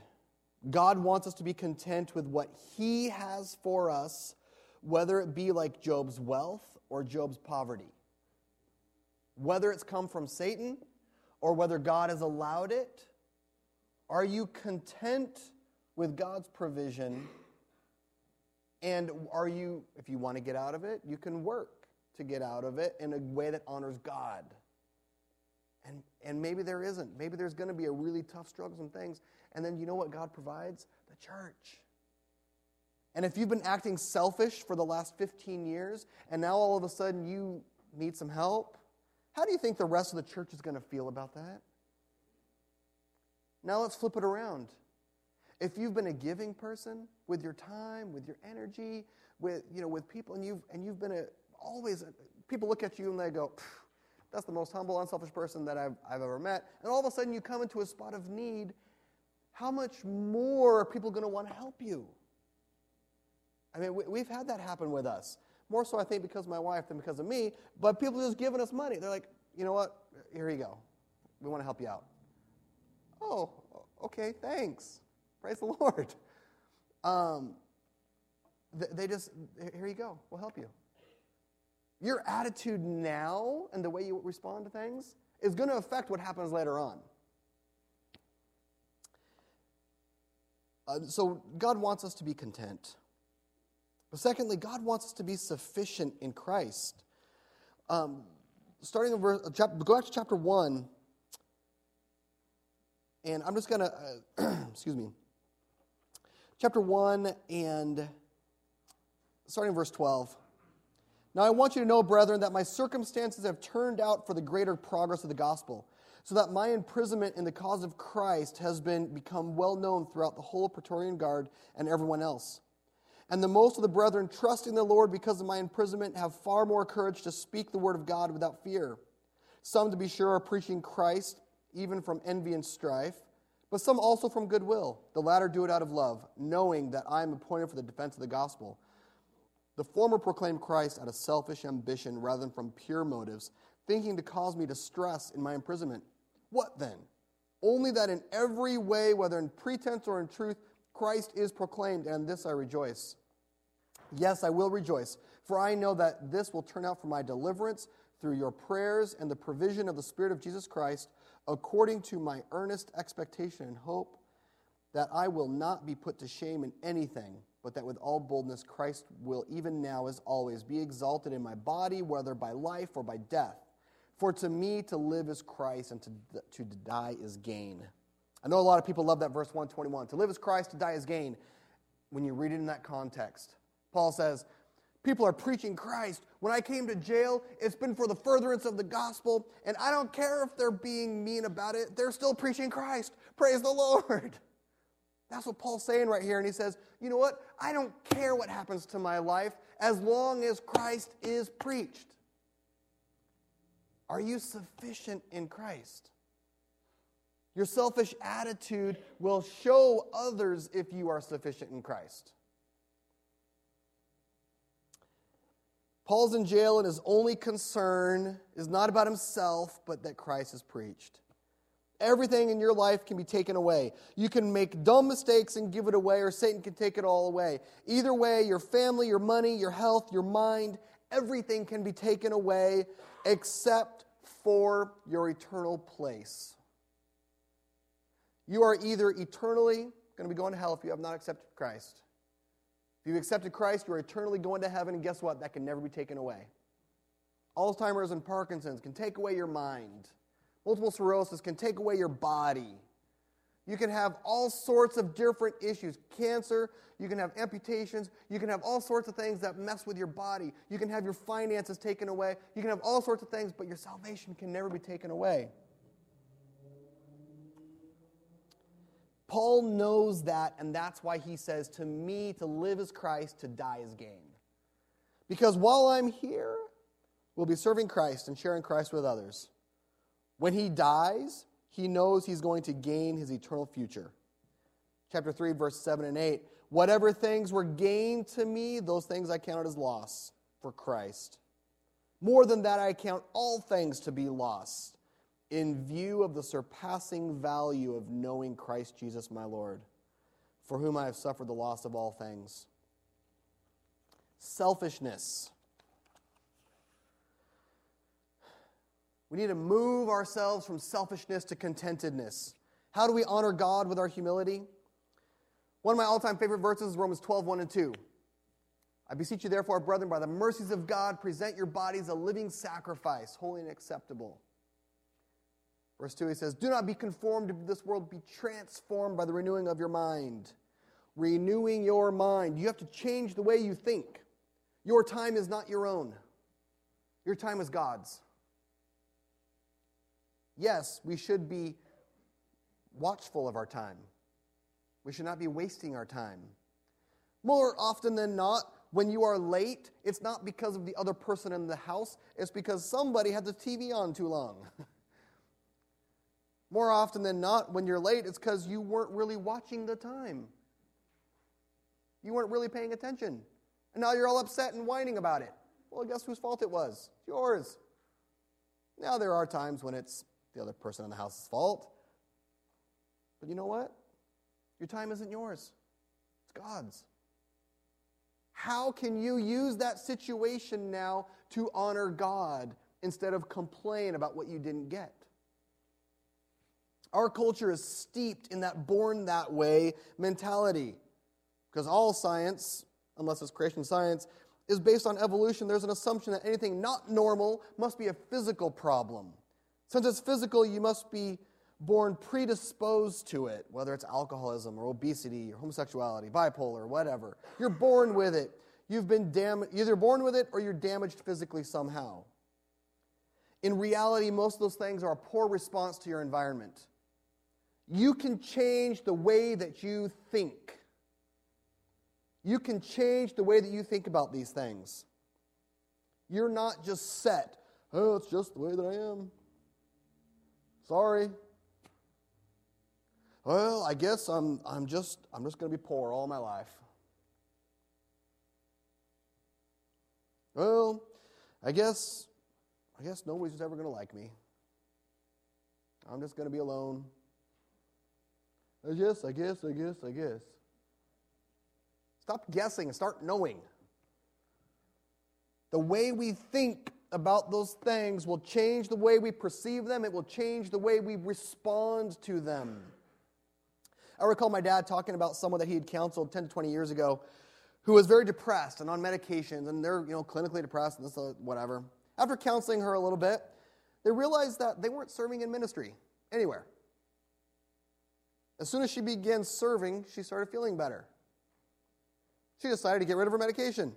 God wants us to be content with what He has for us, whether it be like Job's wealth or Job's poverty. Whether it's come from Satan or whether God has allowed it, are you content with God's provision? And are you, if you want to get out of it, you can work to get out of it in a way that honors God. And, and maybe there isn't. Maybe there's going to be a really tough struggle, some things. And then you know what God provides? The church. And if you've been acting selfish for the last 15 years and now all of a sudden you need some help, how do you think the rest of the church is going to feel about that? Now let's flip it around. If you've been a giving person with your time, with your energy, with you know with people and you've and you've been a always people look at you and they go, that's the most humble, unselfish person that I've, I've ever met. And all of a sudden you come into a spot of need how much more are people going to want to help you? I mean, we, have had that happen with us. More so, I think, because of my wife than because of me. But people just giving us money. They're like, you know what? Here you go. We want to help you out. Oh, okay, thanks. Praise the Lord. Um, they just, here you go. We'll help you. Your attitude now and the way you respond to things is going to affect what happens later on. Uh, so God wants us to be content. But secondly, God wants us to be sufficient in Christ. Um, starting in verse, uh, go back to chapter 1, and I'm just going to, uh, *clears throat* excuse me, chapter 1 and starting in verse 12. Now I want you to know, brethren, that my circumstances have turned out for the greater progress of the gospel so that my imprisonment in the cause of Christ has been become well known throughout the whole Praetorian Guard and everyone else. And the most of the brethren, trusting the Lord because of my imprisonment, have far more courage to speak the word of God without fear. Some, to be sure, are preaching Christ, even from envy and strife, but some also from goodwill. The latter do it out of love, knowing that I am appointed for the defense of the gospel. The former proclaim Christ out of selfish ambition rather than from pure motives, thinking to cause me distress in my imprisonment. What then? Only that in every way, whether in pretense or in truth, Christ is proclaimed, and this I rejoice. Yes, I will rejoice, For I know that this will turn out for my deliverance through your prayers and the provision of the Spirit of Jesus Christ, according to my earnest expectation and hope that I will not be put to shame in anything, but that with all boldness Christ will, even now as always, be exalted in my body, whether by life or by death. For to me to live is Christ, and to, to die is gain. I know a lot of people love that verse 121. To live is Christ, to die is gain. When you read it in that context, Paul says, People are preaching Christ. When I came to jail, it's been for the furtherance of the gospel, and I don't care if they're being mean about it, they're still preaching Christ. Praise the Lord. *laughs* That's what Paul's saying right here. And he says, You know what? I don't care what happens to my life as long as Christ is preached. Are you sufficient in Christ? Your selfish attitude will show others if you are sufficient in Christ. Paul's in jail, and his only concern is not about himself, but that Christ is preached. Everything in your life can be taken away. You can make dumb mistakes and give it away, or Satan can take it all away. Either way, your family, your money, your health, your mind, everything can be taken away except for your eternal place. You are either eternally going to be going to hell if you have not accepted Christ. If you've accepted Christ, you are eternally going to heaven, and guess what? That can never be taken away. Alzheimer's and Parkinson's can take away your mind. Multiple sclerosis can take away your body. You can have all sorts of different issues cancer, you can have amputations, you can have all sorts of things that mess with your body. You can have your finances taken away, you can have all sorts of things, but your salvation can never be taken away. Paul knows that, and that's why he says, To me, to live is Christ, to die is gain. Because while I'm here, we'll be serving Christ and sharing Christ with others. When he dies, he knows he's going to gain his eternal future. Chapter 3, verse 7 and 8. Whatever things were gained to me, those things I counted as loss for Christ. More than that, I count all things to be lost in view of the surpassing value of knowing Christ Jesus my Lord, for whom I have suffered the loss of all things. Selfishness We need to move ourselves from selfishness to contentedness. How do we honor God with our humility? One of my all time favorite verses is Romans 12, 1 and 2. I beseech you, therefore, brethren, by the mercies of God, present your bodies a living sacrifice, holy and acceptable. Verse 2, he says, Do not be conformed to this world, be transformed by the renewing of your mind. Renewing your mind. You have to change the way you think. Your time is not your own, your time is God's yes, we should be watchful of our time. We should not be wasting our time. More often than not, when you are late, it's not because of the other person in the house, it's because somebody had the TV on too long. *laughs* More often than not, when you're late, it's because you weren't really watching the time. You weren't really paying attention. And now you're all upset and whining about it. Well, guess whose fault it was? Yours. Now, there are times when it's the other person in the house's fault. But you know what? Your time isn't yours, it's God's. How can you use that situation now to honor God instead of complain about what you didn't get? Our culture is steeped in that born that way mentality. Because all science, unless it's creation science, is based on evolution. There's an assumption that anything not normal must be a physical problem. Since it's physical, you must be born predisposed to it, whether it's alcoholism or obesity or homosexuality, bipolar, whatever. You're born with it. You've been dam- either born with it or you're damaged physically somehow. In reality, most of those things are a poor response to your environment. You can change the way that you think. You can change the way that you think about these things. You're not just set, oh, it's just the way that I am. Sorry. Well, I guess I'm, I'm just, I'm just going to be poor all my life. Well, I guess, I guess nobody's ever going to like me. I'm just going to be alone. I guess, I guess, I guess, I guess. Stop guessing and start knowing. The way we think about those things will change the way we perceive them, it will change the way we respond to them. I recall my dad talking about someone that he had counseled 10 to 20 years ago who was very depressed and on medications, and they're you know clinically depressed and this uh, whatever. After counseling her a little bit, they realized that they weren't serving in ministry anywhere. As soon as she began serving, she started feeling better. She decided to get rid of her medication.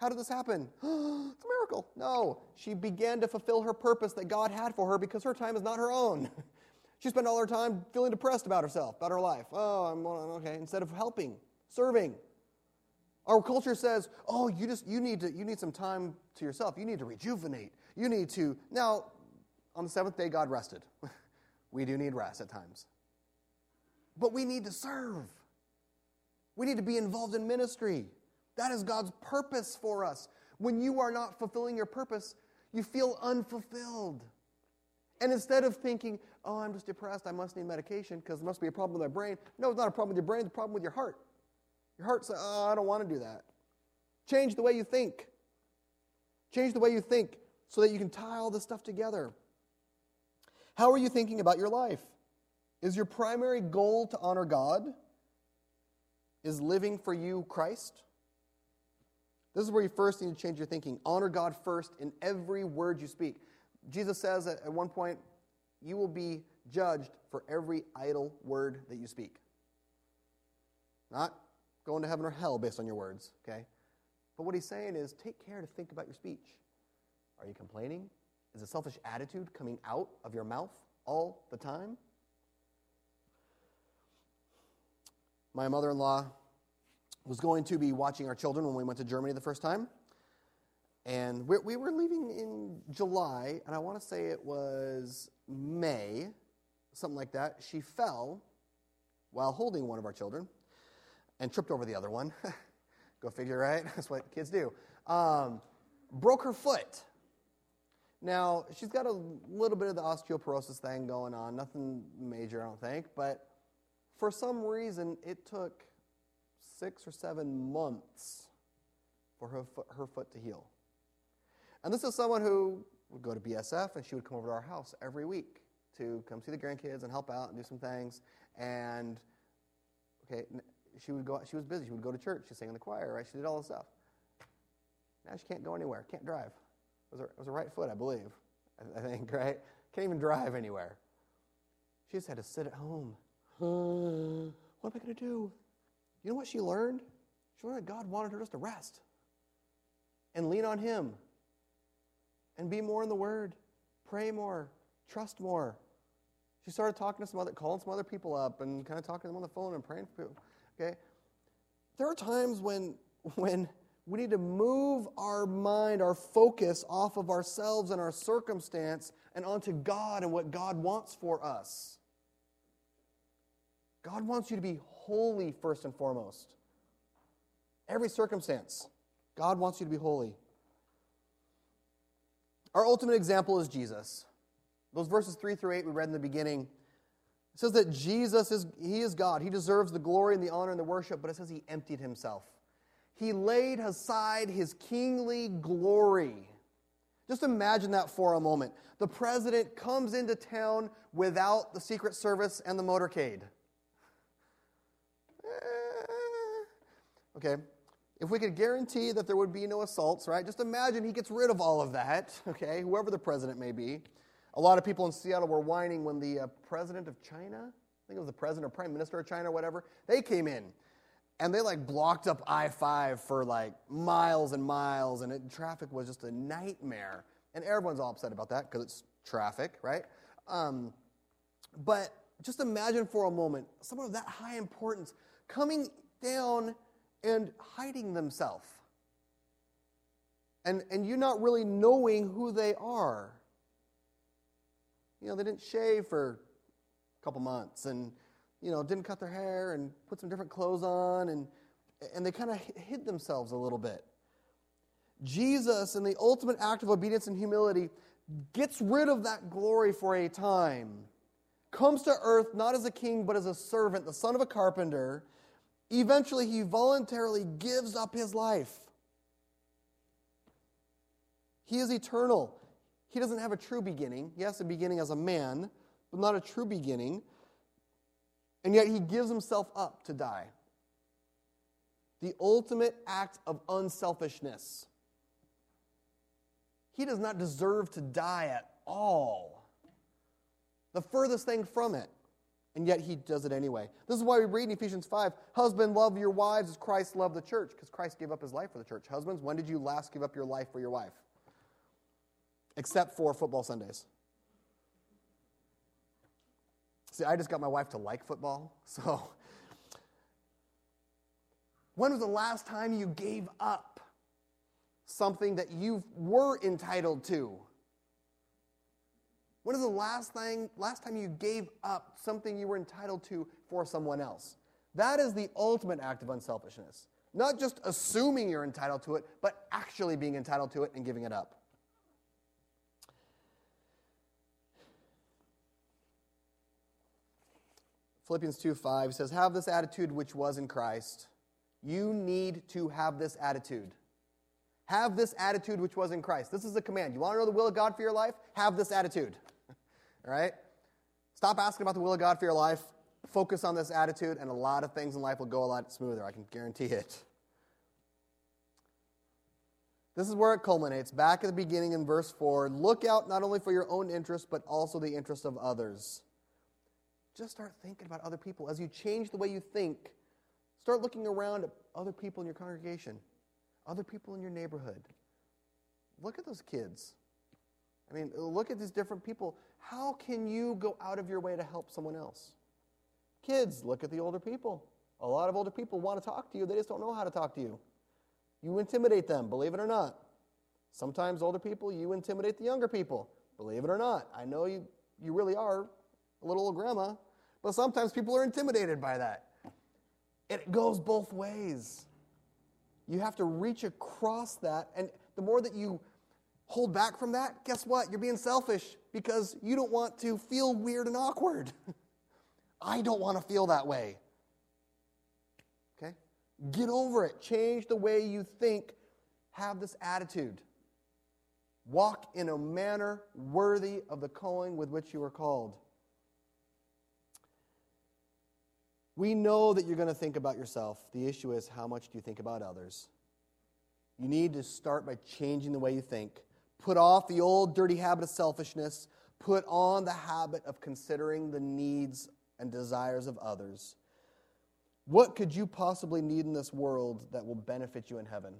How did this happen? *gasps* it's a miracle. No, she began to fulfill her purpose that God had for her because her time is not her own. *laughs* she spent all her time feeling depressed about herself, about her life. Oh, I'm okay. Instead of helping, serving. Our culture says, "Oh, you just you need to you need some time to yourself. You need to rejuvenate. You need to." Now, on the seventh day, God rested. *laughs* we do need rest at times, but we need to serve. We need to be involved in ministry. That is God's purpose for us. When you are not fulfilling your purpose, you feel unfulfilled. And instead of thinking, oh, I'm just depressed, I must need medication because there must be a problem with my brain. No, it's not a problem with your brain, it's a problem with your heart. Your heart says, oh, I don't want to do that. Change the way you think. Change the way you think so that you can tie all this stuff together. How are you thinking about your life? Is your primary goal to honor God? Is living for you Christ? This is where you first need to change your thinking. Honor God first in every word you speak. Jesus says at one point, you will be judged for every idle word that you speak. Not going to heaven or hell based on your words, okay? But what he's saying is take care to think about your speech. Are you complaining? Is a selfish attitude coming out of your mouth all the time? My mother in law was going to be watching our children when we went to Germany the first time. And we, we were leaving in July, and I want to say it was May, something like that. She fell while holding one of our children and tripped over the other one. *laughs* Go figure, right? *laughs* That's what kids do. Um, broke her foot. Now, she's got a little bit of the osteoporosis thing going on, nothing major, I don't think, but for some reason, it took six or seven months for her foot, her foot to heal. And this is someone who would go to BSF and she would come over to our house every week to come see the grandkids and help out and do some things. And, okay, she would go, she was busy. She would go to church. She sang in the choir, right? She did all this stuff. Now she can't go anywhere, can't drive. It was her, it was her right foot, I believe, I, I think, *laughs* right? Can't even drive anywhere. She just had to sit at home. *gasps* what am I going to do? You know what she learned? She learned that God wanted her just to rest and lean on Him and be more in the Word, pray more, trust more. She started talking to some other, calling some other people up and kind of talking to them on the phone and praying for people. Okay? There are times when, *laughs* when we need to move our mind, our focus off of ourselves and our circumstance and onto God and what God wants for us. God wants you to be holy first and foremost. Every circumstance, God wants you to be holy. Our ultimate example is Jesus. Those verses 3 through 8 we read in the beginning. It says that Jesus is he is God. He deserves the glory and the honor and the worship, but it says he emptied himself. He laid aside his kingly glory. Just imagine that for a moment. The president comes into town without the Secret Service and the motorcade. Okay? If we could guarantee that there would be no assaults, right? Just imagine he gets rid of all of that, *laughs* okay? Whoever the president may be. A lot of people in Seattle were whining when the uh, president of China, I think it was the president or prime minister of China or whatever, they came in and they like blocked up I 5 for like miles and miles, and it, traffic was just a nightmare. And everyone's all upset about that because it's traffic, right? Um, but just imagine for a moment someone of that high importance coming down and hiding themselves. And, and you not really knowing who they are. You know, they didn't shave for a couple months and, you know, didn't cut their hair and put some different clothes on and, and they kind of hid themselves a little bit. Jesus, in the ultimate act of obedience and humility, gets rid of that glory for a time, comes to earth not as a king, but as a servant, the son of a carpenter, Eventually, he voluntarily gives up his life. He is eternal. He doesn't have a true beginning. He has a beginning as a man, but not a true beginning. And yet he gives himself up to die. The ultimate act of unselfishness. He does not deserve to die at all. The furthest thing from it. And yet he does it anyway. This is why we read in Ephesians 5 Husband, love your wives as Christ loved the church, because Christ gave up his life for the church. Husbands, when did you last give up your life for your wife? Except for football Sundays. See, I just got my wife to like football, *laughs* so. When was the last time you gave up something that you were entitled to? When is the last thing last time you gave up something you were entitled to for someone else? That is the ultimate act of unselfishness. Not just assuming you're entitled to it, but actually being entitled to it and giving it up. Philippians 2 5 says, Have this attitude which was in Christ. You need to have this attitude. Have this attitude which was in Christ. This is a command. You want to know the will of God for your life? Have this attitude. All right? Stop asking about the will of God for your life. Focus on this attitude, and a lot of things in life will go a lot smoother. I can guarantee it. This is where it culminates. Back at the beginning in verse 4 look out not only for your own interest, but also the interest of others. Just start thinking about other people. As you change the way you think, start looking around at other people in your congregation, other people in your neighborhood. Look at those kids. I mean, look at these different people. How can you go out of your way to help someone else? Kids, look at the older people. A lot of older people want to talk to you, they just don't know how to talk to you. You intimidate them, believe it or not. Sometimes older people, you intimidate the younger people, believe it or not. I know you, you really are a little old grandma, but sometimes people are intimidated by that. It goes both ways. You have to reach across that, and the more that you hold back from that, guess what? You're being selfish because you don't want to feel weird and awkward. *laughs* I don't want to feel that way. Okay? Get over it. Change the way you think. Have this attitude. Walk in a manner worthy of the calling with which you are called. We know that you're going to think about yourself. The issue is how much do you think about others? You need to start by changing the way you think. Put off the old dirty habit of selfishness. Put on the habit of considering the needs and desires of others. What could you possibly need in this world that will benefit you in heaven?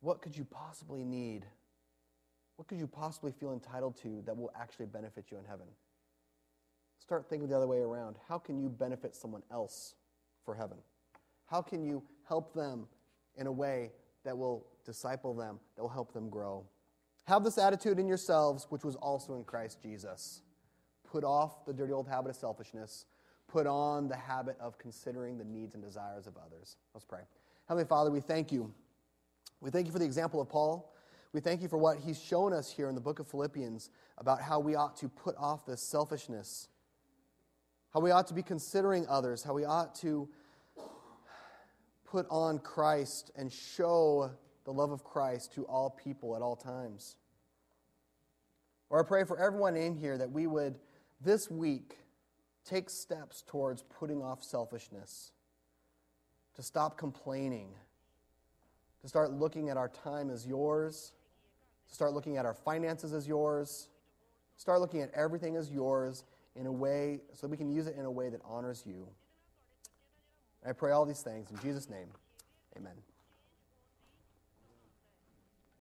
What could you possibly need? What could you possibly feel entitled to that will actually benefit you in heaven? Start thinking the other way around. How can you benefit someone else for heaven? How can you help them in a way that will disciple them, that will help them grow. Have this attitude in yourselves, which was also in Christ Jesus. Put off the dirty old habit of selfishness. Put on the habit of considering the needs and desires of others. Let's pray. Heavenly Father, we thank you. We thank you for the example of Paul. We thank you for what he's shown us here in the book of Philippians about how we ought to put off this selfishness, how we ought to be considering others, how we ought to put on Christ and show the love of Christ to all people at all times. Or I pray for everyone in here that we would this week take steps towards putting off selfishness, to stop complaining, to start looking at our time as yours, to start looking at our finances as yours, start looking at everything as yours in a way so we can use it in a way that honors you. I pray all these things in Jesus' name. Amen.